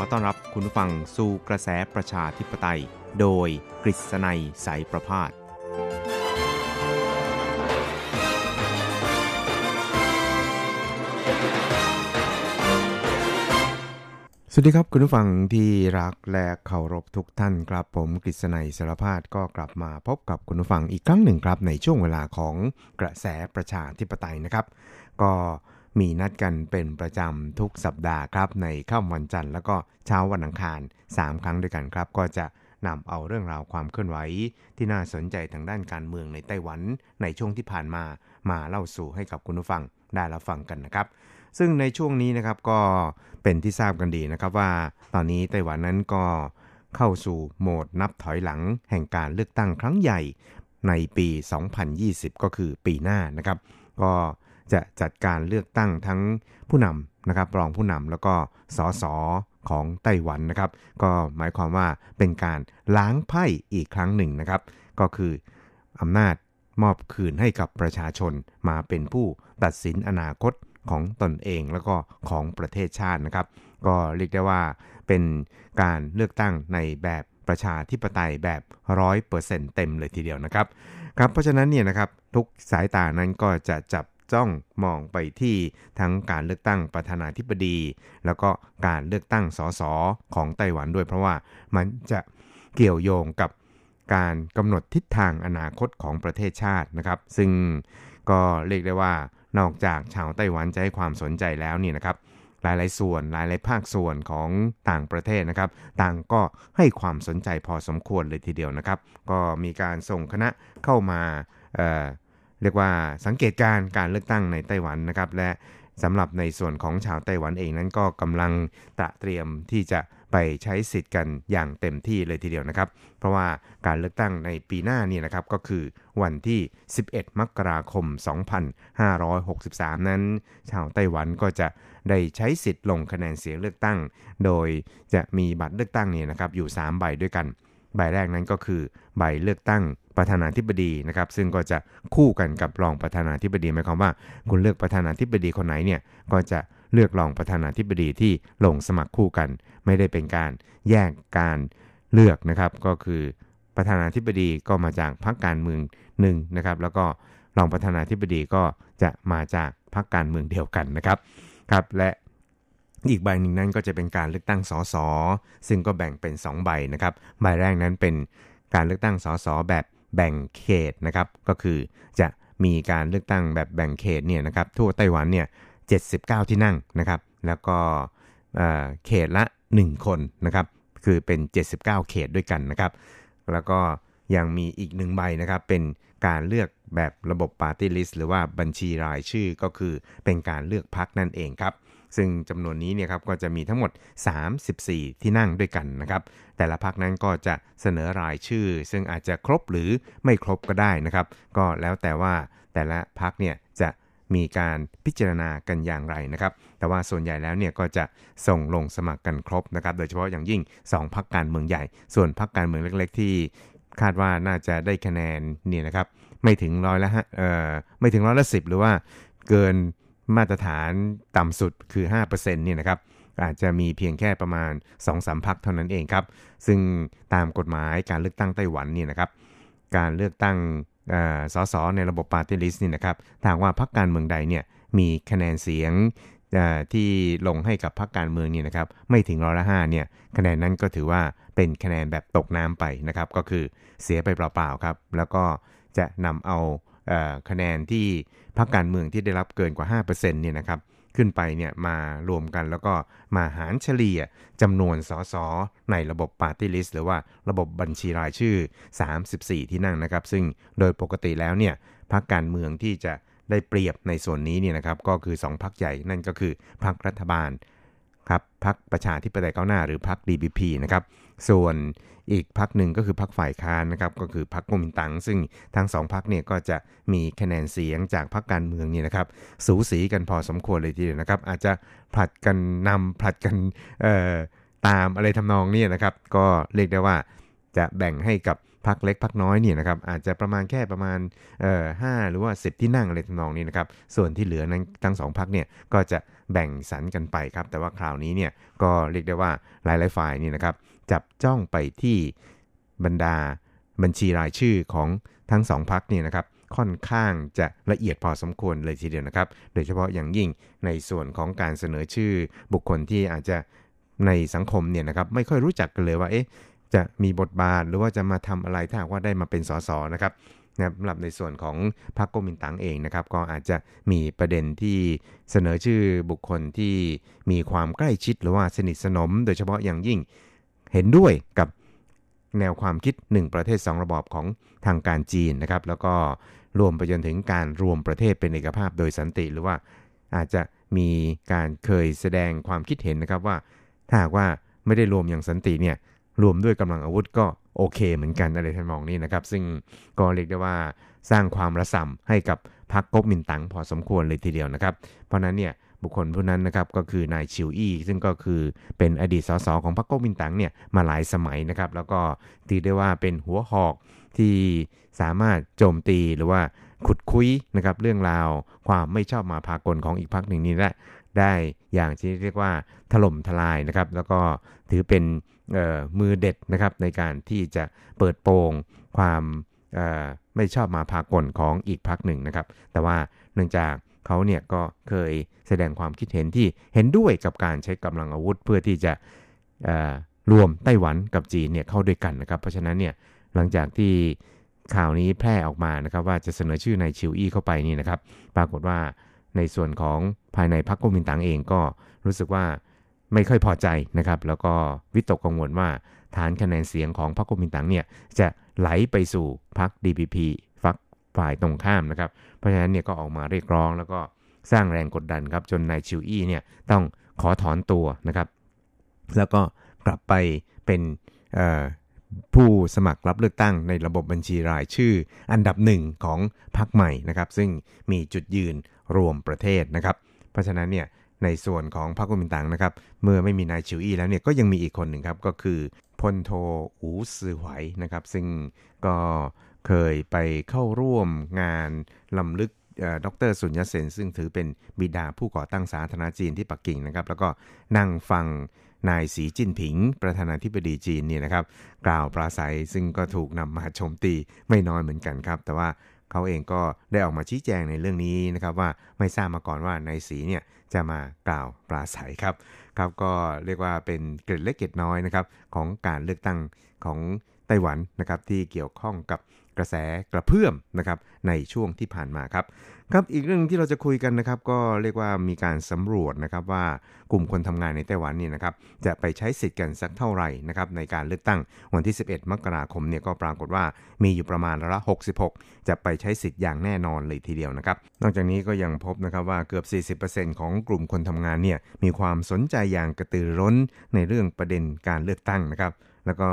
อต้อนรับคุณผู้ฟังสู่กระแสประชาธิปไตย โดยกฤษณัยสายประพาสสวัสดีครับคุณผู้ฟังที่รักและเคารพทุกท่านครับผมกฤษณัยสารพาดก็กลับมาพบกับคุณผู้ฟังอีกครั้งหนึ่งครับในช่วงเวลาของกระแสประชาธิปไตยนะครับ ก็ มีนัดกันเป็นประจำทุกสัปดาห์ครับ ในค่ำวันจันทร์แล้วก็เช้าวันอังคาร 3 ครั้งด้วยกันครับ ก็จะนำเอาเรื่องราวความเคลื่อนไหว ที่น่าสนใจทางด้านการเมืองในไต้หวันในช่วงที่ผ่านมามาเล่าสู่ให้กับคุณผู้ฟังได้รับฟังกันนะครับ ซึ่งในช่วงนี้นะครับก็เป็นที่ทราบกันดีนะครับว่า ตอนนี้ไต้หวันนั้นก็เข้าสู่โหมดนับถอยหลัง แห่งการเลือกตั้งครั้งใหญ่ในปี 2020 ก็คือปีหน้านะครับ ก็ จะจัดการเลือกตั้งทั้งผู้นำนะครับรองผู้นำแล้วก็สสของไต้หวันนะครับ ก็หมายความว่าเป็นการล้างไพ่อีกครั้งหนึ่งนะครับ ก็คืออำนาจมอบคืนให้กับประชาชนมาเป็นผู้ตัดสินอนาคตของตนเองแล้วก็ของประเทศชาตินะครับ ก็เรียกได้ว่าเป็นการเลือกตั้งในแบบประชาธิปไตยแบบร้อยเปอร์เซ็นต์เต็มเลยทีเดียวนะครับครับเพราะฉะนั้นเนี่ยนะครับทุกสายตานั้นก็จะจับ จ้องมองไปที่ทั้งการเลือกตั้งประธานาธิบดี แล้วก็การเลือกตั้งสสของไต้หวันด้วย เพราะว่ามันจะเกี่ยวโยงกับการกำหนดทิศทางอนาคตของประเทศชาตินะครับ ซึ่งก็เรียกได้ว่านอกจากชาวไต้หวันจะให้ความสนใจแล้วเนี่ยนะครับ หลาย ๆ ส่วนหลาย ๆ ภาคส่วนของต่างประเทศนะครับ ต่างก็ให้ความสนใจพอสมควรเลยทีเดียวนะครับ ก็มีการส่งคณะเข้ามา เรียกว่าสังเกตการการเลือกตั้งในไต้หวันนะครับ และสำหรับในส่วนของชาวไต้หวันเองนั้นก็กำลังตระเตรียมที่จะไปใช้สิทธิ์กันอย่างเต็มที่เลยทีเดียวนะครับ เพราะว่าการเลือกตั้งในปีหน้านี่นะครับก็คือวันที่ 11 มกราคม 2563 นั้น ชาวไต้หวันก็จะได้ใช้สิทธิ์ลงคะแนนเสียงเลือกตั้ง โดยจะมีบัตรเลือกตั้งเนี่ยนะครับอยู่ 3 ใบด้วยกัน ใบแรกนั้นก็คือใบเลือกตั้ง ประธานาธิบดีนะครับซึ่งก็จะคู่กันกับรองประธานาธิบดีหมายความว่า คุณเลือกประธานาธิบดีคนไหนเนี่ยก็จะเลือกรองประธานาธิบดีที่ลงสมัครคู่กัน ไม่ได้เป็นการแยกการเลือกนะครับก็คือประธานาธิบดีก็มาจากพรรคการเมืองหนึ่งนะครับแล้วก็รองประธานาธิบดีก็จะมาจากพรรคการเมืองเดียวกันนะครับครับและอีกใบหนึ่งนั้นก็จะเป็นการเลือกตั้งสสซึ่งก็แบ่งเป็น 2 ใบนะครับ ใบแรกนั้นเป็นการเลือกตั้งสสแบบ แบ่งเขตนะครับ ก็คือจะมีการเลือกตั้งแบบแบ่งเขตเนี่ยนะครับทั่วไต้หวันเนี่ย79 ที่นั่งนะครับ แล้วก็เเขตละ 1 คนนะครับ คือเป็น 79 เขตด้วยกันนะครับ แล้วก็ยังมีอีกหนึ่งใบนะครับ เป็นการเลือกแบบระบบปาร์ตี้ลิสต์หรือว่าบัญชีรายชื่อก็คือเป็นการเลือกพักนั่นเองครับ ซึ่งจำนวนนี้เนี่ยครับก็จะมีทั้งหมด 34 ที่นั่งด้วยกันนะครับแต่ละพักนั้นก็จะเสนอรายชื่อ ซึ่งอาจจะครบหรือไม่ครบก็ได้นะครับ ก็แล้วแต่ว่าแต่ละพักเนี่ยจะมีการพิจารณากันอย่างไรนะครับ แต่ว่าส่วนใหญ่แล้วเนี่ยก็จะส่งลงสมัครกันครบนะครับ โดยเฉพาะอย่างยิ่ง 2พักการเมืองใหญ่ ส่วนพักการเมืองเล็ก ๆ ที่คาดว่าน่าจะได้คะแนนเนี่ยนะครับ ไม่ถึงร้อยละฮะเอ่อไม่ถึงร้อยละสิหรือว่าเกิน มาตรฐานต่ำสุดคือ 5%เนี่ยนะครับอาจจะมีเพียงแค่ประมาณ2อสามพักเท่านั้นเองครับ ซึ่งตามกฎหมายการเลือกตั้งไต้หวันเนี่ยนะครับ การเลือกตั้งอ่อสสในระบบปาร์ตี้ลิสต์นี่นะครับถ้าว่าพรรคการเมืองใดเนี่ยมีคะแนนเสียงที่ลงให้กับพรรคการเมืองนี่นะครับไม่ถึงร้อยละห้าเนี่ยคะแนนนั้นก็ถือว่าเป็นคะแนนแบบตกน้ำไปนะครับ ก็คือเสียไปเปล่าๆครับ แล้วก็จะนำเอา คะแนนที่พรรคการเมืองที่ได้รับเกินกว่า 5%เนี่ยนะครับขึ้นไปเนี่ยมารวมกันแล้วก็มาหารเฉลี่ยจำนวนสสในระบบปาร์ตี้ลิสต์หรือว่าระบบบัญชีรายชื่อ 34 ที่นั่งนะครับ ซึ่งโดยปกติแล้วเนี่ยพรรคการเมืองที่จะได้เปรียบในส่วนนี้เนี่ยนะครับก็คือ 2พรรคใหญ่นั่นก็คือพรรครัฐบาลครับพรรคประชาธิปไตยก้าวหน้าหรือพรรค DBP นะครับ ส่วนอีกพักหนึ่งก็คือพักฝ่ายค้านนะครับก็คือพักกุมินตัง ซึ่งทั้งสองพักเนี่ยก็จะมีคะแนนเสียงจากพักการเมืองนี่นะครับสูสีกันพอสมควรเลยทีเดียวนะครับ อาจจะผลัดกันนำผลัดกันตามอะไรทำนองนี้นะครับ ก็เรียกได้ว่าจะแบ่งให้กับพักเล็กพักน้อยเนี่ยนะครับอาจจะประมาณแค่ประมาณห้าหรือว่า 10 ที่นั่งอะไรทำนองนี้นะครับส่วนที่เหลือนั้นทั้งสองพักเนี่ยก็จะแบ่งสรรกันไปครับแต่ว่าคราวนี้เนี่ยก็เรียกได้ว่าหลายๆฝ่ายนี่นะครับ จับจ้องไปที่บรรดาบัญชีรายชื่อของทั้งสองพักนี่นะครับค่อนข้างจะละเอียดพอสมควรเลยทีเดียวนะครับ โดยเฉพาะอย่างยิ่งในส่วนของการเสนอชื่อบุคคลที่อาจจะในสังคมเนี่ยนะครับไม่ค่อยรู้จักกันเลยว่าเอ๊ะจะมีบทบาทหรือว่าจะมาทำอะไรถ้าหากว่าได้มาเป็นสสนะครับนะสำหรับในส่วนของพรรคโกมินตังเองนะครับ ก็อาจจะมีประเด็นที่เสนอชื่อบุคคลที่มีความใกล้ชิดหรือว่าสนิทสนม โดยเฉพาะอย่างยิ่ง เห็นด้วยกับแนวความคิด 1 ประเทศ 2 ระบอบของทางการจีนนะครับ แล้วก็รวมไปจนถึงการรวมประเทศเป็นเอกภาพโดยสันติ หรือว่าอาจจะมีการเคยแสดงความคิดเห็นนะครับว่า ถ้าหากว่าไม่ได้รวมอย่างสันติเนี่ยรวมด้วยกำลังอาวุธก็โอเคเหมือนกันอะไรทำนมองนี้นะครับ ซึ่งก็เรียกได้ว่าสร้างความระส่ำให้กับพรรคก๊กมินตั๋งพอสมควรเลยทีเดียวนะครับ เพราะนั้นเนี่ย บุคคลผู้นั้นนะครับก็คือนายชิวอี้ซึ่งก็คือเป็นอดีตสสของพรรคก๊กมินตั๋งเนี่ยมาหลายสมัยนะครับแล้วก็ถือได้ว่าเป็นหัวหอกที่สามารถโจมตีหรือว่าขุดคุยนะครับเรื่องราวความไม่ชอบมาพากลของอีกพรรคหนึ่งนี้ได้ได้อย่างที่เรียกว่าถล่มทลายนะครับ แล้วก็ถือเป็นมือเด็ดนะครับในการที่จะเปิดโปงความไม่ชอบมาพากลของอีกพรรคหนึ่งนะครับ แต่ว่าเนื่องจาก เขาเนี่ยก็เคยแสดงความคิดเห็นที่เห็นด้วยกับการใช้กำลังอาวุธเพื่อที่จะรวมไต้หวันกับจีนเนี่ยเข้าด้วยกันนะครับ เพราะฉะนั้นเนี่ยหลังจากที่ข่าวนี้แพร่ออกมานะครับ ว่าจะเสนอชื่อนายชิวอี้เข้าไปนี่นะครับ ปรากฏว่าในส่วนของภายในพรรคก๊กมินตั๋งเองก็รู้สึกว่าไม่ค่อยพอใจนะครับ แล้วก็วิตกกังวลว่าฐานคะแนนเสียงของพรรคก๊กมินตั๋งเนี่ยจะไหลไปสู่พรรค DPP ฝ่ายตรงข้ามนะครับ เพราะฉะนั้นเนี่ยก็ออกมาเรียกร้องแล้วก็สร้างแรงกดดันครับจนนายชิวอี้เนี่ยต้องขอถอนตัวนะครับ แล้วก็กลับไปเป็นผู้สมัครรับเลือกตั้งในระบบบัญชีรายชื่อ อันดับหนึ่งของพรรคใหม่นะครับ ซึ่งมีจุดยืนรวมประเทศนะครับ เพราะฉะนั้นเนี่ยในส่วนของพรรคกุมินตังนะครับ เมื่อไม่มีนายชิวอี้แล้วเนี่ยก็ยังมีอีกคนหนึ่งครับ ก็คือพลโทอูซือไหวนะครับ ซึ่งก็ เคยไปเข้าร่วมงานลำลึกดรสุญญเซนซึ่งถือเป็นบิดาผู้ก่อตั้งสาธารณจีนที่ปักกิ่งนะครับ แล้วก็นั่งฟังนายสีจิ้นผิง ประธานาธิบดีจีนเนี่ยนะครับ กล่าวปราศัยซึ่งก็ถูกนำมาโจมตีไม่น้อยเหมือนกันครับ แต่ว่าเขาเองก็ได้ออกมาชี้แจงในเรื่องนี้นะครับ ว่าไม่ทราบมาก่อนว่านายสีเนี่ยจะมากล่าวปราศัยครับครับก็เรียกว่าเป็นเกร็ดเล็กเกร็ดน้อยนะครับของการเลือกตั้งของไต้หวันนะครับที่เกี่ยวข้องกับ กระแสกระเพื่อมนะครับในช่วงที่ผ่านมาครับครับอีกเรื่องที่เราจะคุยกันนะครับ ก็เรียกว่ามีการสำรวจนะครับว่ากลุ่มคนทำงานในไต้หวันนี่นะครับจะไปใช้สิทธิ์กันสักเท่าไหร่นะครับในการเลือกตั้งวันที่ 11 มกราคมเนี่ยก็ปรากฏว่ามีอยู่ประมาณละ 66 จะไปใช้สิทธิ์อย่างแน่นอนเลยทีเดียวนะครับนอกจากนี้ก็ยังพบนะครับว่าเกือบ 40%ของกลุ่มคนทำงานเนี่ยมีความสนใจอย่างกระตือร้นในเรื่องประเด็นการเลือกตั้งนะครับ แล้วก็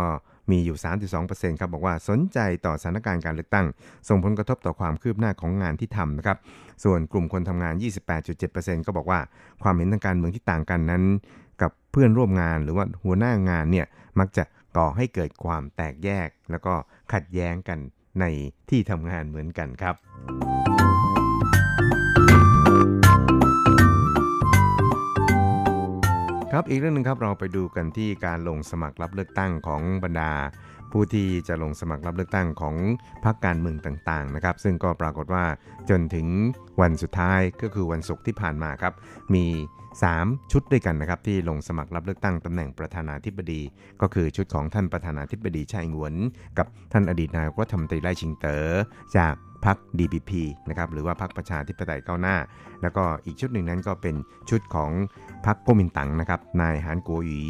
มีอยู่ 3.2%ครับบอกว่าสนใจต่อสถานการณ์การเลือกตั้ง ส่งผลกระทบต่อความคืบหน้าของงานที่ทำนะครับส่วนกลุ่มคนทำงาน 28.7%ก็บอกว่าความเห็นทางการเมืองที่ต่างกันนั้น กับเพื่อนร่วมงานหรือว่าหัวหน้างานเนี่ยมักจะก่อให้เกิดความแตกแยก แล้วก็ขัดแย้งกันในที่ทำงานเหมือนกันครับ ครับอีกเรื่องนึงครับเราไปดูกันที่การลงสมัครรับเลือกตั้งของบรรดา ผู้ที่จะลงสมัครรับเลือกตั้งของพรรคการเมืองต่างๆนะครับ ซึ่งก็ปรากฏว่าจนถึงวันสุดท้ายก็คือวันศุกร์ที่ผ่านมาครับ มี 3 ชุดด้วยกันนะครับ ที่ลงสมัครรับเลือกตั้งตำแหน่งประธานาธิบดี ก็คือชุดของท่านประธานาธิบดีชาอิงวน กับท่านอดีตนายกรัฐมนตรีไล่ชิงเตอ๋อจากพรรค DPP นะครับหรือว่าพรรคประชาธิปไตยก้าวหน้า แล้วก็อีกชุดหนึ่งนั้นก็เป็นชุดของ พรรคก๊กมินตั๋งนะครับนายหานกัวหยี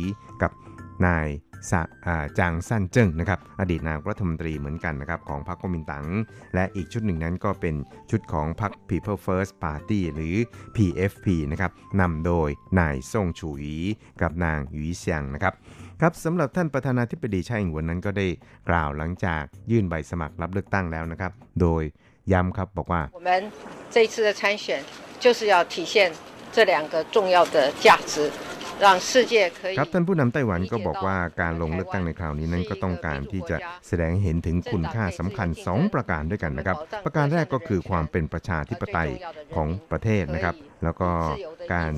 กับนายสะอ่าจางซั่นเจิ้งนะครับอดีตนายกรัฐมนตรีเหมือนกันนะครับของพรรคก๊กมินตั๋งและอีกชุดหนึ่งนั้นก็เป็นชุดของพรรค People First Party หรือ PFP นะครับนำโดยนายซ่งชูหยีกับนางหยีเซียงนะครับ ครับสำหรับท่านประธานาธิบดีไช่อิงหวนนั้นก็ได้กล่าวหลังจากยื่นใบสมัครรับเลือกตั้งแล้วนะครับ โดยย้ำครับบอกว่า 我们这一次的参选就是要体现 这两个重要的价值，让世界可以 ครับท่านผู้นำไต้หวันก็บอกว่าการลงเลือกตั้งในคราวนี้นั้นก็ต้องการที่จะแสดงให้เห็นถึงคุณค่าสำคัญ 2 ประการด้วยกันนะครับ ประการแรกก็คือความเป็นประชาธิปไตยของประเทศนะครับ แล้วก็การ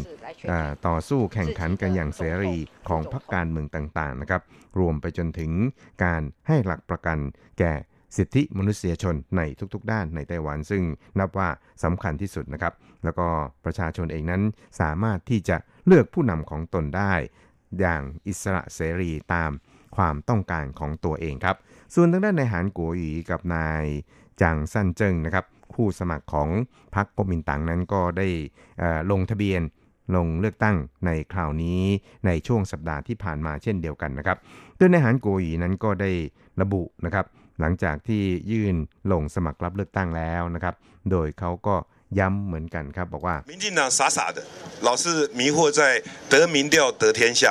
อ่าต่อสู้แข่งขันกันอย่างเสรีของพรรคการเมืองต่างๆนะครับ รวมไปจนถึงการให้หลักประกันแก่ สิทธิมนุษยชนในทุกๆ ด้านในไต้หวัน ซึ่งนับว่าสำคัญที่สุดนะครับ แล้วก็ประชาชนเองนั้นสามารถที่จะเลือกผู้นำของตนได้ อย่างอิสระเสรีตามความต้องการของตัวเองครับ ส่วนทางด้านนายหานกัวหยีกับนายจางซั่นเจิงนะครับผู้สมัครของพรรคก๊กมินตั๋งนั้นก็ได้ลงทะเบียนลงเลือกตั้งในคราวนี้ในช่วงสัปดาห์ที่ผ่านมาเช่นเดียวกันนะครับโดยนายหานโกวหยีนั้นก็ได้ระบุนะครับ หลังจากที่ยื่นลงสมัครรับเลือกตั้งแล้วนะครับ โดยเขาก็ย้ำเหมือนกันครับบอกว่า 民进党傻傻的，老是迷惑在得民调得天下，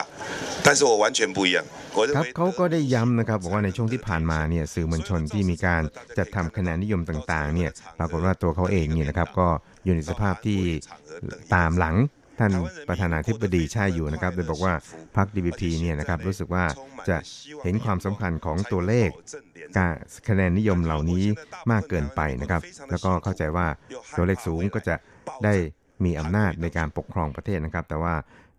但是我完全不一样。我认 ครับ 为 เขาก็ได้ย้ำนะครับบอกว่าในช่วงที่ผ่านมาเนี่ยสื่อมวลชนที่มีการจัดทำคะแนนนิยมต่างๆเนี่ยปรากฏว่าตัวเขาเองเนี่ยนะครับก็อยู่ในสภาพที่ตามหลัง ท่านประธานาธิบดีชาอยู่นะครับโดยบอกว่าพรรค DPP เนี่ยนะครับรู้สึกว่าจะเห็นความสำคัญของตัวเลขการคะแนนนิยมเหล่านี้มากเกินไปนะครับ แล้วก็เข้าใจว่าตัวเลขสูงก็จะได้มีอำนาจในการปกครองประเทศนะครับ แต่ว่า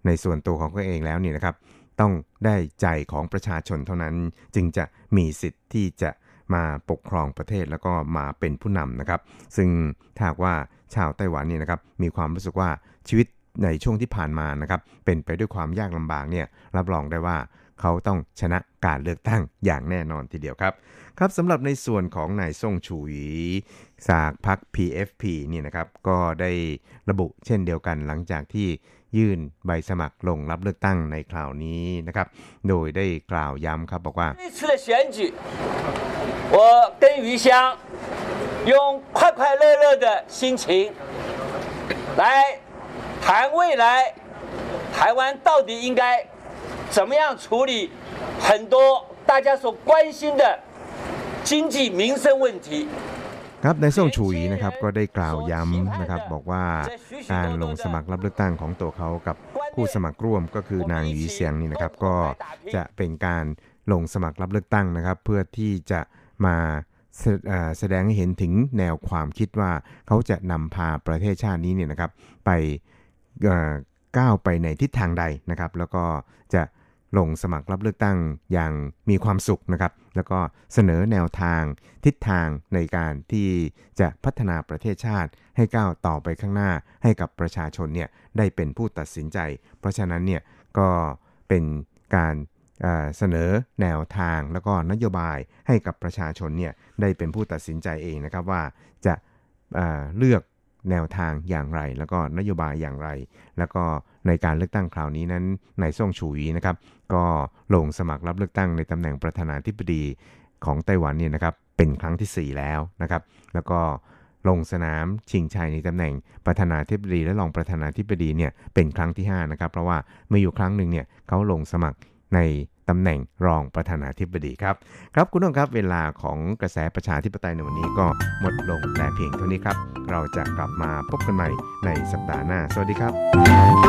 ในส่วนตัวของเขาเองแล้วเนี่ยนะครับ ต้องได้ใจของประชาชนเท่านั้น จึงจะมีสิทธิ์ที่จะมาปกครองประเทศแล้วก็มาเป็นผู้นำนะครับ ซึ่งถ้าว่าชาวไต้หวันนี่นะครับ มีความรู้สึกว่าชีวิต ในช่วงที่ผ่านมานะครับเป็นไปด้วยความยากลำบากเนี่ยรับรองได้ว่าเขาต้องชนะการเลือกตั้งอย่างแน่นอนทีเดียวครับ ครับสำหรับในส่วนของนายซ่งชูหยีจากพรรค PFP เนี่ยนะครับก็ได้ระบุเช่นเดียวกันหลังจากที่ยื่นใบสมัครลงรับเลือกตั้งในคราวนี้นะครับ โดยได้กล่าวย้ำครับบอกว่า 这次的选举，我跟余香用快快乐乐的心情来 谈未来台湾到底应该怎么样处理很多大家所关心的经济民生问题。 ครับในส่งชูหยีนะครับก็ได้กล่าวย้ำนะครับบอกว่าการลงสมัครรับเลือกตั้งของตัวเขากับผู้สมัครร่วมก็คือนางหยีเซียงนี่นะครับ ก็จะเป็นการลงสมัครรับเลือกตั้งนะครับ เพื่อที่จะมาแสเอ่อแสดงให้เห็นถึงแนวความคิดว่าเขาจะนำพาประเทศชาตินี้เนี่ยนะครับ ไปเอ่อ ก้าวไปในทิศทางใดนะครับ แล้วก็จะลงสมัครรับเลือกตั้งอย่างมีความสุขนะครับ แล้วก็เสนอแนวทางทิศทางในการที่จะพัฒนาประเทศชาติ ให้ก้าวต่อไปข้างหน้าให้กับประชาชนเนี่ยได้เป็นผู้ตัดสินใจ เพราะฉะนั้นเนี่ยก็เป็นการเสนอแนวทางแล้วก็นโยบายให้กับประชาชนเนี่ยได้เป็นผู้ตัดสินใจเองนะครับว่าจะเอ่อเลือก แนวทางอย่างไร แล้วก็นโยบายอย่างไร แล้วก็ในการเลือกตั้งคราวนี้นั้นนายซ่งชูหยีนะครับ ก็ลงสมัครรับเลือกตั้งในตำแหน่งประธานาธิบดีของไต้หวันเนี่ยนะครับเป็นครั้งที่ 4 แล้วนะครับ แล้วก็ลงสนามชิงชัยในตำแหน่งประธานาธิบดีและรองประธานาธิบดีเนี่ยเป็นครั้งที่5นะครับเพราะว่าเมื่ออยู่ครั้งหนึ่งเนี่ยเขาลงสมัครใน ตำแหน่งรองประธานาธิบดีครับ ครับคุณผู้ชมครับเวลาของกระแสประชาธิปไตยในวันนี้ก็หมดลงแต่เพียงเท่านี้ครับ เราจะกลับมาพบกันใหม่ในสัปดาห์หน้า สวัสดีครับ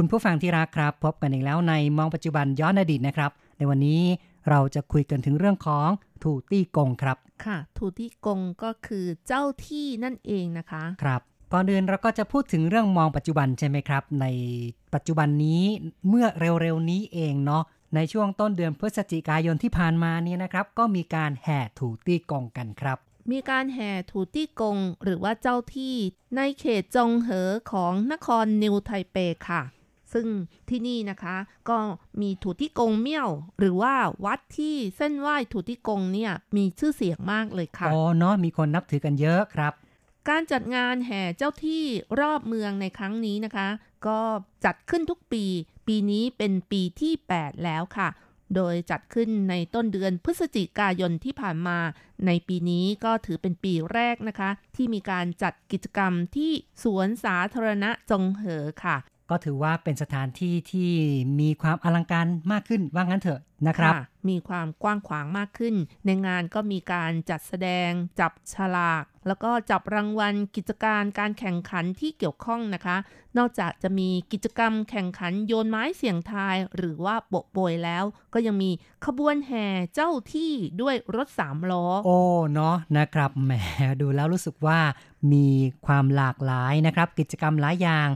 คุณผู้ฟังที่รักครับ พบกันอีกแล้วในมองปัจจุบันย้อนอดีตนะครับ ในวันนี้เราจะคุยกันถึงเรื่องของถูตี้กงครับ ค่ะทูตี้กงก็คือเจ้าที่นั่นเองนะคะ ครับก่อนอื่นเราก็จะพูดถึงเรื่องมองปัจจุบันใช่ไหมครับ ในปัจจุบันนี้เมื่อเร็วๆนี้เองเนาะในช่วงต้นเดือนพฤศจิกายนที่ผ่านมานี้นะครับ ก็มีการแห่ถูตี้กงกันครับ มีการแห่ถูตี้กงหรือว่าเจ้าที่ในเขตจงเหอของนครนิวไทเปค่ะ ซึ่งที่นี่นะคะก็มีถูตี้กงเมี่ยว หรือว่าวัดที่เส้นไหว้ถูตี้กงเนี่ยมีชื่อเสียงมากเลยค่ะอ๋อเนาะมีคนนับถือกันเยอะครับ การจัดงานแห่เจ้าที่รอบเมืองในครั้งนี้นะคะ ก็จัดขึ้นทุกปี ปีนี้เป็นปีที่ 8 แล้วค่ะ โดยจัดขึ้นในต้นเดือนพฤศจิกายนที่ผ่านมา ในปีนี้ก็ถือเป็นปีแรกนะคะ ที่มีการจัดกิจกรรมที่สวนสาธารณะจงเหอค่ะ ก็ถือว่าเป็นสถานที่ที่มีความอลังการมากขึ้นว่างั้นเถอะนะครับค่ะมีความกว้างขวางมากขึ้น ในงานก็มีการจัดแสดง จับฉลาก แล้วก็จับรางวัลกิจการการแข่งขันที่เกี่ยวข้องนะคะ นอกจากจะมีกิจกรรมแข่งขันโยนไม้เสี่ยงทาย หรือว่าโปะโปยแล้ว ก็ยังมีขบวนแห่เจ้าที่ด้วยรถสามล้อ โอ้เนาะนะครับแหมดูแล้วรู้สึกว่ามีความหลากหลายนะครับ กิจกรรมหลายอย่าง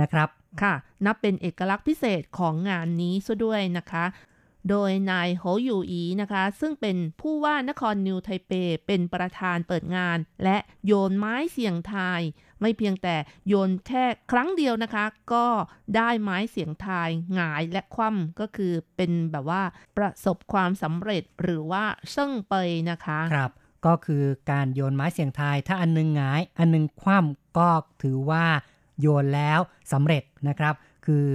นะครับค่ะ นับเป็นเอกลักษณ์พิเศษของงานนี้ซะด้วยนะคะ โดยนายโหยูอีนะคะ ซึ่งเป็นผู้ว่านครนิวไทเป เป็นประธานเปิดงาน และโยนไม้เสี่ยงทาย ไม่เพียงแต่โยนแค่ครั้งเดียวนะคะ ก็ได้ไม้เสียงทายหงายและคว่ำก็คือเป็นแบบว่าประสบความสำเร็จหรือว่าเซิ่งเปนะคะครับก็คือการโยนไม้เสียงทาย ถ้าอันหนึงหงาย อันหนึงคว่ำก็ถือว่า โยนแล้วสำเร็จนะครับ คือ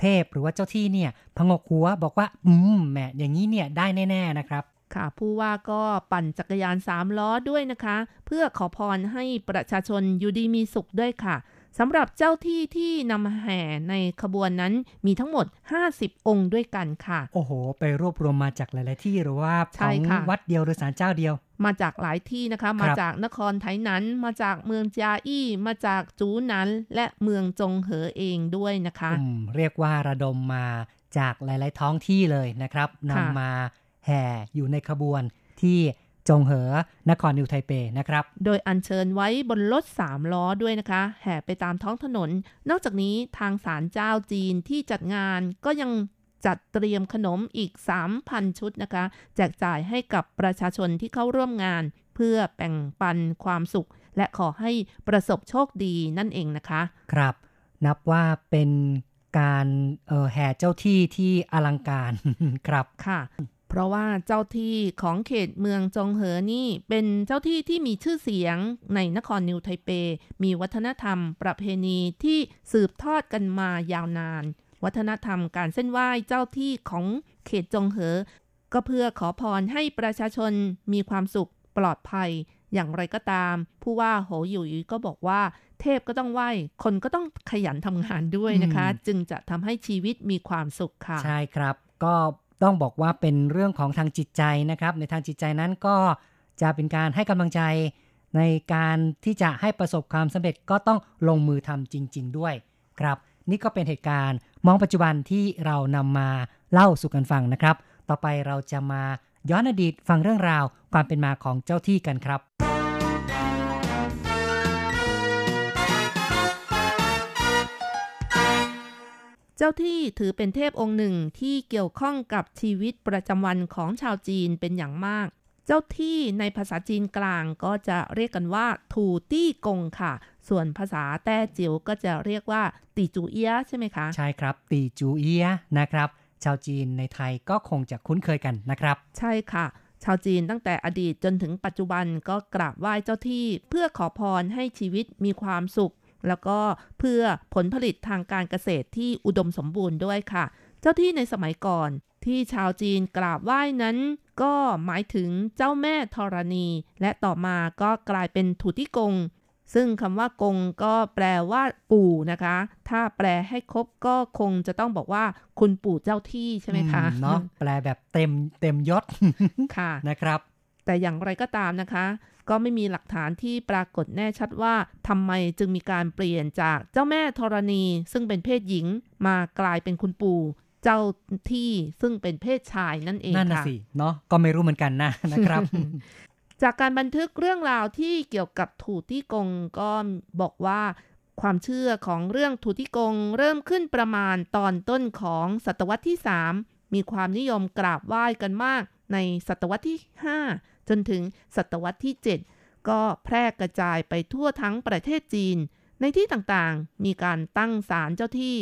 เทพหรือว่าเจ้าที่เนี่ยพงกหัวบอกว่า อืมแหมอย่างนี้เนี่ยได้แน่ ๆนะครับค่ะผู้ว่าก็ปั่นจักรยานสามล้อด้วยนะคะ เพื่อขอพรให้ประชาชนอยู่ดีมีสุขด้วยค่ะสำหรับเจ้าที่ที่นำแห่ในขบวนนั้นมีทั้งหมด 50 องค์ด้วยกันค่ะ โอ้โห ไปรวบรวมมาจากหลาย ๆ ที่หรือว่าใช่ของค่ะวัดเดียวหรือศาลเจ้าเดียว มาจากหลายที่นะคะ มาจากนครไทยนั้น มาจากเมืองจาอี้ มาจากจูหนันและเมืองจงเหอเองด้วยนะคะอืมเรียกว่าระดมมาจากหลาย ๆ ท้องที่เลยนะครับค่ะนำมาแห่อยู่ในขบวนที่จงเหอนครนิวไทเปนะครับ โดยอัญเชิญไว้บนรถสามล้อด้วยนะคะ แห่ไปตามท้องถนน นอกจากนี้ทางศาลเจ้าจีนที่จัดงานก็ยัง จัดเตรียมขนมอีก 3,000 ชุดนะคะ แจกจ่ายให้กับประชาชนที่เข้าร่วมงาน เพื่อแบ่งปันความสุข และขอให้ประสบโชคดีนั่นเองนะคะ ครับ นับว่าเป็นการเอ่อแห่เจ้าที่ที่อลังการครับค่ะเพราะว่าเจ้าที่ของเขตเมืองจงเหอนี่เป็นเจ้าที่ที่มีชื่อเสียงในนครนิวไทเป มีวัฒนธรรมประเพณีที่สืบทอดกันมายาวนาน วัฒนธรรมการเส้นไหว้เจ้าที่ของเขตจงเหอ ก็เพื่อขอพรให้ประชาชนมีความสุขปลอดภัย อย่างไรก็ตาม ผู้ว่าโหหยุยก็บอกว่า เทพก็ต้องไหว้ คนก็ต้องขยันทำงานด้วยนะคะอืมจึงจะทำให้ชีวิตมีความสุขค่ะ ใช่ครับ ก็ต้องบอกว่าเป็นเรื่องของทางจิตใจนะครับ ในทางจิตใจนั้นก็จะเป็นการให้กำลังใจในการที่จะให้ประสบความสำเร็จก็ต้องลงมือทำจริง ๆ ด้วยครับ นี่ก็เป็นเหตุการณ์มองปัจจุบันที่เรานำมาเล่าสู่กันฟังนะครับ ต่อไปเราจะมาย้อนอดีตฟังเรื่องราวความเป็นมาของเจ้าที่กันครับ เจ้าที่ถือเป็นเทพองค์หนึ่งที่เกี่ยวข้องกับชีวิตประจำวันของชาวจีนเป็นอย่างมากเจ้าที่ในภาษาจีนกลางก็จะเรียกกันว่า ถูตี้กงค่ะ ส่วนภาษาแต้จิ๋วก็จะเรียกว่าตีจูเอียะใช่ไหมคะ ใช่ครับตีจูเอียะนะครับ ชาวจีนในไทยก็คงจะคุ้นเคยกันนะครับ ใช่ค่ะ ชาวจีนตั้งแต่อดีตจนถึงปัจจุบันก็กราบไหว้เจ้าที่เพื่อขอพรให้ชีวิตมีความสุข แล้วก็เพื่อผลผลิตทางการเกษตรที่อุดมสมบูรณ์ด้วยค่ะ เจ้าที่ในสมัยก่อนที่ชาวจีนกราบไหว้นั้น ก็หมายถึงเจ้าแม่ธรณี และต่อมาก็กลายเป็นถูติกง ซึ่งคำว่ากงก็แปลว่าปู่นะคะ ถ้าแปลให้ครบก็คงจะต้องบอกว่าคุณปู่เจ้าที่ใช่ไหมคะเนาะแปลแบบเต็มเต็มยศค่ะนะครับ แต่อย่างไรก็ตามนะคะ ก็ไม่มีหลักฐานที่ปรากฏแน่ชัดว่าทำไมจึงมีการเปลี่ยนจากเจ้าแม่ธรณี ซึ่งเป็นเพศหญิงมากลายเป็นคุณปู่เจ้าที่ซึ่งเป็นเพศชายนั่นเองนั่นนะค่ะสิเนาะก็ไม่รู้เหมือนกันนะนะครับ จากการบันทึกเรื่องราวที่เกี่ยวกับถูตี้กงก็บอกว่า ความเชื่อของเรื่องถูตี้กงเริ่มขึ้นประมาณตอนต้นของศตวรรษที่ 3 มีความนิยมกราบไหว้กันมากในศตวรรษที่ 5 จนถึงศตวรรษที่ 7 ก็แพร่กระจายไปทั่วทั้งประเทศจีน ในที่ต่างๆ มีการตั้งศาลเจ้าที่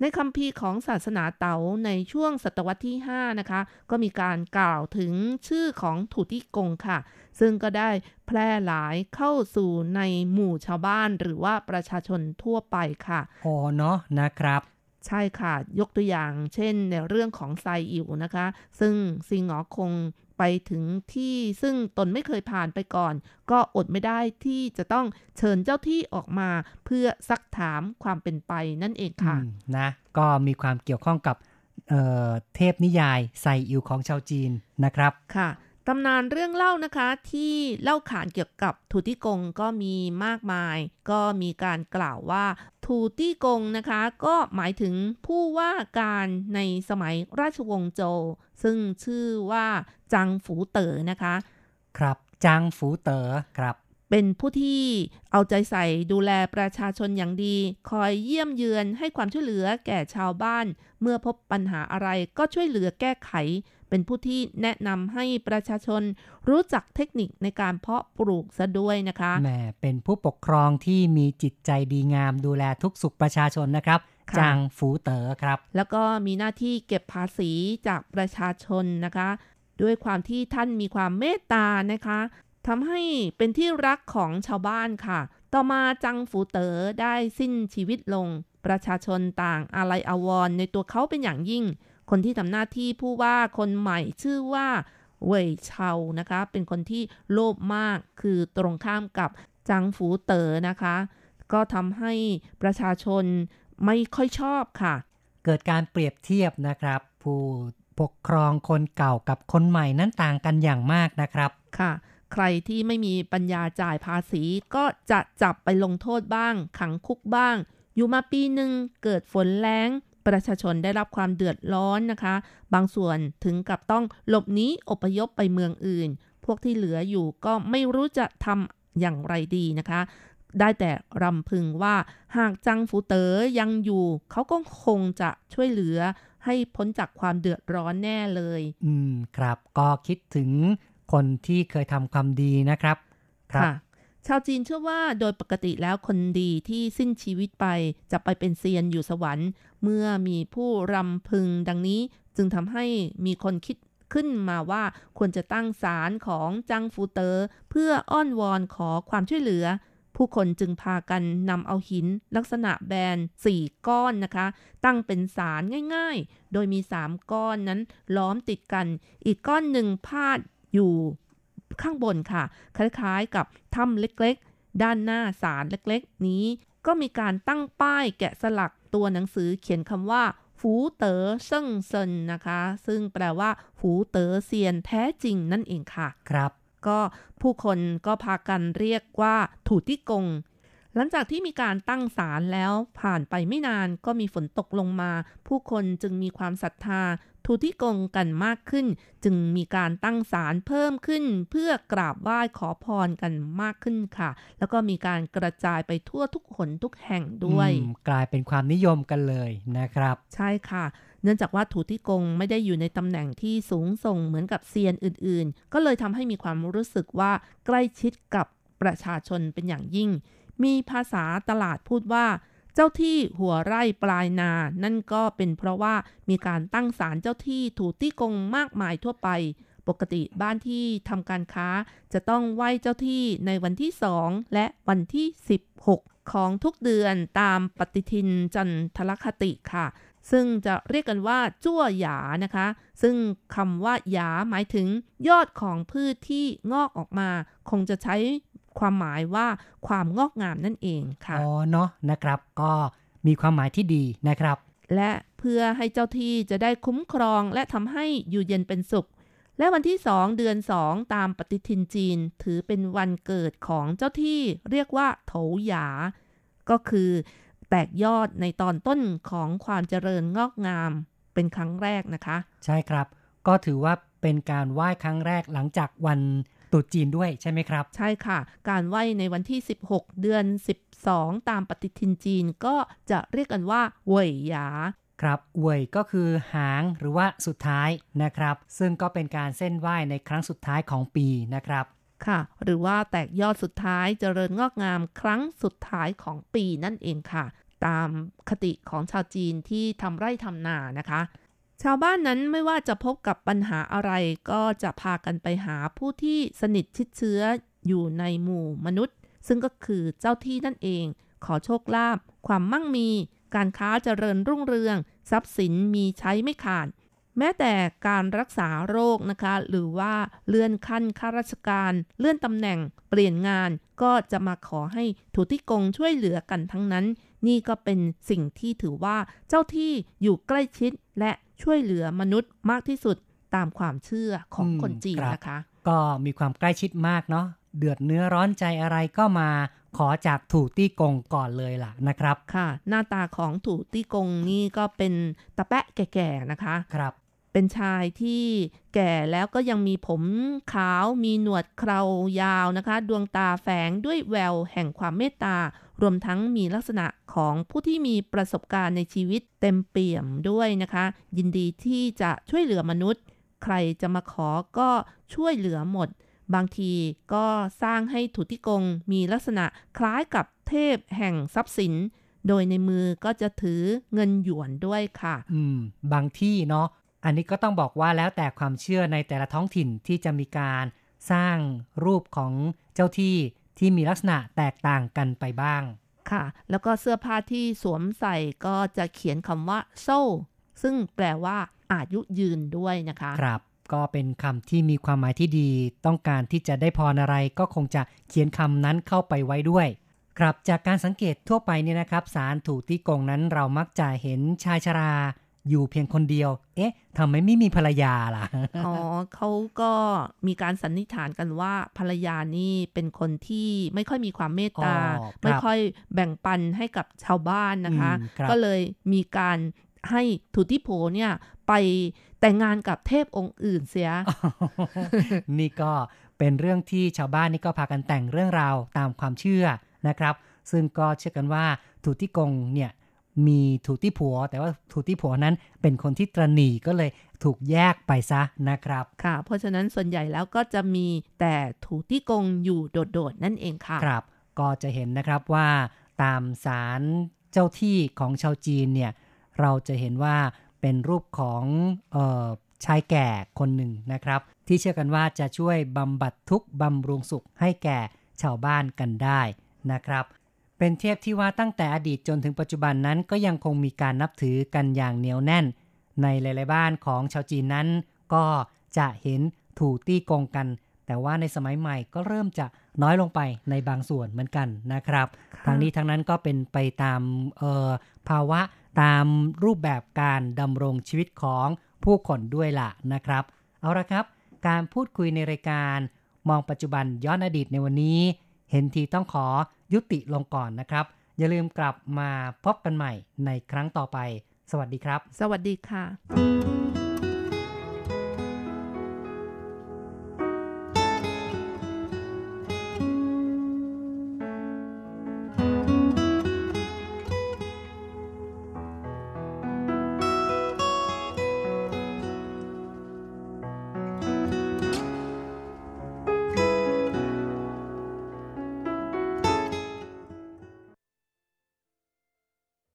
ในคัมภีร์ของศาสนาเต๋าในช่วงศตวรรษที่ 5 นะคะ ก็มีการกล่าวถึงชื่อของถูตี้กงค่ะ ซึ่งก็ได้แพร่หลายเข้าสู่ในหมู่ชาวบ้านหรือว่าประชาชนทั่วไปค่ะโอ้เนาะนะครับใช่ค่ะ ยกตัวอย่างเช่นในเรื่องของไซอิ๋วนะคะ ซึ่งซิงหงอคง ไปถึงที่ซึ่งตนไม่เคยผ่านไปก่อน ก็อดไม่ได้ที่จะต้องเชิญเจ้าที่ออกมาเพื่อซักถามความเป็นไปนั่นเองค่ะอืมนะ ก็มีความเกี่ยวข้องกับเอ่อเทพนิยายไซอิวของชาวจีนนะครับค่ะตำนานเรื่องเล่านะคะที่เล่าขานเกี่ยวกับทูติกงก็มีมากมาย ก็มีการกล่าวว่าทูติกงนะคะ ก็หมายถึงผู้ว่าการในสมัยราชวงศ์โจว ซึ่งชื่อว่าจังฝูเต๋อนะคะ ครับจางฝูเต๋อครับ เป็นผู้ที่เอาใจใส่ดูแลประชาชนอย่างดี คอยเยี่ยมเยือนให้ความช่วยเหลือแก่ชาวบ้าน เมื่อพบปัญหาอะไรก็ช่วยเหลือแก้ไข เป็นผู้ที่แนะนำให้ประชาชนรู้จักเทคนิคในการเพาะปลูกซะด้วยนะคะแหมเป็นผู้ปกครองที่มีจิตใจดีงามดูแลทุกสุขประชาชนนะครับค่ะจางฝูเต๋อครับ แล้วก็มีหน้าที่เก็บภาษีจากประชาชนนะคะ ด้วยความที่ท่านมีความเมตตานะคะทำให้เป็นที่รักของชาวบ้านค่ะ ต่อมาจังฝูเต๋อได้สิ้นชีวิตลง ประชาชนต่างอาลัยอาวรณ์ในตัวเขาเป็นอย่างยิ่ง คนที่ทำหน้าที่ผู้ว่าคนใหม่ชื่อว่าเว่ยเชานะคะ เป็นคนที่โลภมากคือตรงข้ามกับจังฝูเต๋อนะคะ ก็ทำให้ประชาชนไม่ค่อยชอบค่ะ เกิดการเปรียบเทียบนะครับ ผู้ปกครองคนเก่ากับคนใหม่นั้นต่างกันอย่างมากนะครับค่ะ ใครที่ไม่มีปัญญาจ่ายภาษีก็จะจับไปลงโทษบ้าง ขังคุกบ้าง อยู่มาปีหนึ่งเกิดฝนแล้ง ประชาชนได้รับความเดือดร้อนนะคะ บางส่วนถึงกับต้องหลบหนีอพยพไปเมืองอื่น พวกที่เหลืออยู่ก็ไม่รู้จะทำอย่างไรดีนะคะ ได้แต่รำพึงว่าหากจังฟูเต๋อยังอยู่ เขาก็คงจะช่วยเหลือให้พ้นจากความเดือดร้อนแน่เลย อืมครับ ก็คิดถึงคนที่เคยทำความดีนะครับ ครับค่ะ ชาวจีนเชื่อว่าโดยปกติแล้วคนดีที่สิ้นชีวิตไปจะไปเป็นเซียนอยู่สวรรค์ เมื่อมีผู้รำพึงดังนี้จึงทำให้มีคนคิดขึ้นมาว่าควรจะตั้งศาลของจังฟูเตอร์เพื่ออ้อนวอนขอความช่วยเหลือ ผู้คนจึงพากันนำเอาหินลักษณะแบนสี่ก้อนนะคะ ตั้งเป็นศาลง่ายๆ โดยมีสามก้อนนั้นล้อมติดกัน อีกก้อนหนึ่งพาดอยู่ ข้างบนค่ะ คล้ายๆกับถ้ำเล็กๆ ด้านหน้าศาลเล็กๆ นี้ ก็มีการตั้งป้ายแกะสลักตัวหนังสือเขียนคำว่าฝูเต๋อเซิ่งเซินนะคะ ซึ่งแปลว่าฝูเต๋อเซียนแท้จริงนั่นเองค่ะ ครับ ก็ผู้คนก็พากันเรียกว่าถูติกง หลังจากที่มีการตั้งศาลแล้วผ่านไปไม่นานก็มีฝนตกลงมา ผู้คนจึงมีความศรัทธา ทูติกงกันมากขึ้น จึงมีการตั้งศาลเพิ่มขึ้น เพื่อกราบไหว้ขอพรกันมากขึ้นค่ะ แล้วก็มีการกระจายไปทั่วทุกหนทุกแห่งด้วยอืมกลายเป็นความนิยมกันเลยนะครับ ใช่ค่ะเนื่องจากว่าถูติกงไม่ได้อยู่ในตำแหน่งที่สูงส่งเหมือนกับเซียนอื่นๆ ก็เลยทำให้มีความรู้สึกว่าใกล้ชิดกับประชาชนเป็นอย่างยิ่ง มีภาษาตลาดพูดว่า เจ้าที่หัวไร่ปลายนา นั่นก็เป็นเพราะว่ามีการตั้งศาลเจ้าที่ถูตี้กงมากมายทั่วไป ปกติบ้านที่ทำการค้า จะต้องไหว้เจ้าที่ในวันที่2และวันที่ 16 ของทุกเดือนตามปฏิทินจันทรคติค่ะซึ่งจะเรียกกันว่าจั่วหยานะคะ ซึ่งคำว่าหยาหมายถึงยอดของพืชที่งอกออกมา คงจะใช้ ความหมายว่าความงอกงามนั่นเองค่ะอ๋อเนาะนะครับ ก็มีความหมายที่ดีนะครับ และเพื่อให้เจ้าที่จะได้คุ้มครองและทำให้อยู่เย็นเป็นสุข และวันที่2เดือน2ตามปฏิทินจีน ถือเป็นวันเกิดของเจ้าที่เรียกว่าโถหยา ก็คือแตกยอดในตอนต้นของความเจริญงอกงามเป็นครั้งแรกนะคะ ใช่ครับ ก็ถือว่าเป็นการไหว้ครั้งแรกหลังจากวัน ตรุษจีนด้วยใช่ไหมครับ ใช่ค่ะ การไหว้ในวันที่ 16 เดือน 12 ตามปฏิทินจีนก็จะเรียกกันว่าเหวยหยาครับเว่ยก็คือหางหรือว่าสุดท้ายนะครับ ซึ่งก็เป็นการเส้นไหว้ในครั้งสุดท้ายของปีนะครับ ค่ะ หรือว่าแตกยอดสุดท้ายเจริญงอกงามครั้งสุดท้ายของปีนั่นเองค่ะ ตามคติของชาวจีนที่ทำไร่ทำนานะคะ ชาวบ้านนั้นไม่ว่าจะพบกับปัญหาอะไร ก็จะพากันไปหาผู้ที่สนิทชิดเชื้ออยู่ในหมู่มนุษย์ ซึ่งก็คือเจ้าที่นั่นเอง ขอโชคลาภความมั่งมี การค้าเจริญรุ่งเรือง ทรัพย์สินมีใช้ไม่ขาด แม้แต่การรักษาโรคนะคะ หรือว่าเลื่อนขั้นข้าราชการ เลื่อนตำแหน่ง เปลี่ยนงานก็จะมาขอให้ถูติกงช่วยเหลือกันทั้งนั้น นี่ก็เป็นสิ่งที่ถือว่าเจ้าที่อยู่ใกล้ชิดและ ช่วยเหลือมนุษย์มากที่สุดตามความเชื่อของอืมคนจีนครับนะคะ ก็มีความใกล้ชิดมากเนาะเดือดเนื้อร้อนใจอะไรก็มาขอจากถูตี้กงก่อนเลยล่ะนะครับ ค่ะ หน้าตาของถูตี้กงนี่ก็เป็นตะแปะแก่ๆนะคะ ครับ เป็นชายที่แก่แล้วก็ยังมีผมขาวมีหนวดเครายาวนะคะ ดวงตาแฝงด้วยแววแห่งความเมตตา รวมทั้งมีลักษณะของผู้ที่มีประสบการณ์ในชีวิตเต็มเปี่ยมด้วยนะคะ ยินดีที่จะช่วยเหลือมนุษย์ ใครจะมาขอก็ช่วยเหลือหมด บางทีก็สร้างให้ถุติกงมีลักษณะคล้ายกับเทพแห่งทรัพย์สิน โดยในมือก็จะถือเงินหยวนด้วยค่ะ อืม บางที่เนาะอันนี้ก็ต้องบอกว่าแล้วแต่ความเชื่อในแต่ละท้องถิ่นที่จะมีการสร้างรูปของเจ้าที่ ที่มีลักษณะแตกต่างกันไปบ้าง ค่ะ แล้วก็เสื้อผ้าที่สวมใส่ก็จะเขียนคำว่าโซ่ซึ่งแปลว่าอายุยืนด้วยนะคะ ครับ ก็เป็นคำที่มีความหมายที่ดี ต้องการที่จะได้พรอะไรก็คงจะเขียนคำนั้นเข้าไปไว้ด้วย ครับ จากการสังเกตทั่วไปเนี่ยนะครับ สารถูตี้กงนั้นเรามักจะเห็นชายชรา อยู่เพียงคนเดียว เอ๊ะทำไมไม่มีภรรยาล่ะ อ๋อเขาก็มีการสันนิษฐานกันว่าภรรยานี่เป็นคนที่ไม่ค่อยมีความเมตตาอ๋อครับไม่ค่อยแบ่งปันให้กับชาวบ้านนะคะอืมครับก็เลยมีการให้ทุติโผเนี่ยไปแต่งงานกับเทพองค์อื่นเสีย นี่ก็เป็นเรื่องที่ชาวบ้านนี่ก็พากันแต่งเรื่องราวตามความเชื่อนะครับ ซึ่งก็เชื่อกันว่าถูติกงเนี่ย มีถูติผัว แต่ว่าถูติผัวนั้นเป็นคนที่ตรณีก็เลยถูกแยกไปซะนะครับ ค่ะ เพราะฉะนั้นส่วนใหญ่แล้วก็จะมีแต่ถูติกงอยู่โดดๆนั่นเองค่ะครับ ก็จะเห็นนะครับว่าตามสารเจ้าที่ของชาวจีนเนี่ยเราจะเห็นว่าเป็นรูปของเออชายแก่คนหนึ่งนะครับ ที่เชื่อกันว่าจะช่วยบำบัดทุกข์บำรุงสุขให้แก่ชาวบ้านกันได้นะครับ เป็นเทพที่ว่าตั้งแต่อดีตจนถึงปัจจุบันนั้นก็ยังคงมีการนับถือกันอย่างเหนียวแน่น ในหลาย ๆ บ้านของชาวจีนนั้น ก็จะเห็นถูตี้กงกัน แต่ว่าในสมัยใหม่ก็เริ่มจะน้อยลงไปในบางส่วนเหมือนกันนะครับค่ะทางนี้ทั้งนั้นก็เป็นไปตามเอ่อภาวะตามรูปแบบการดำรงชีวิตของผู้คนด้วยล่ะนะครับ เอาละครับ การพูดคุยในรายการมองปัจจุบันย้อนอดีตในวันนี้ เห็นทีต้องขอ ยุติลงก่อนนะครับ อย่าลืมกลับมาพบกันใหม่ในครั้งต่อไป สวัสดีครับ สวัสดีค่ะ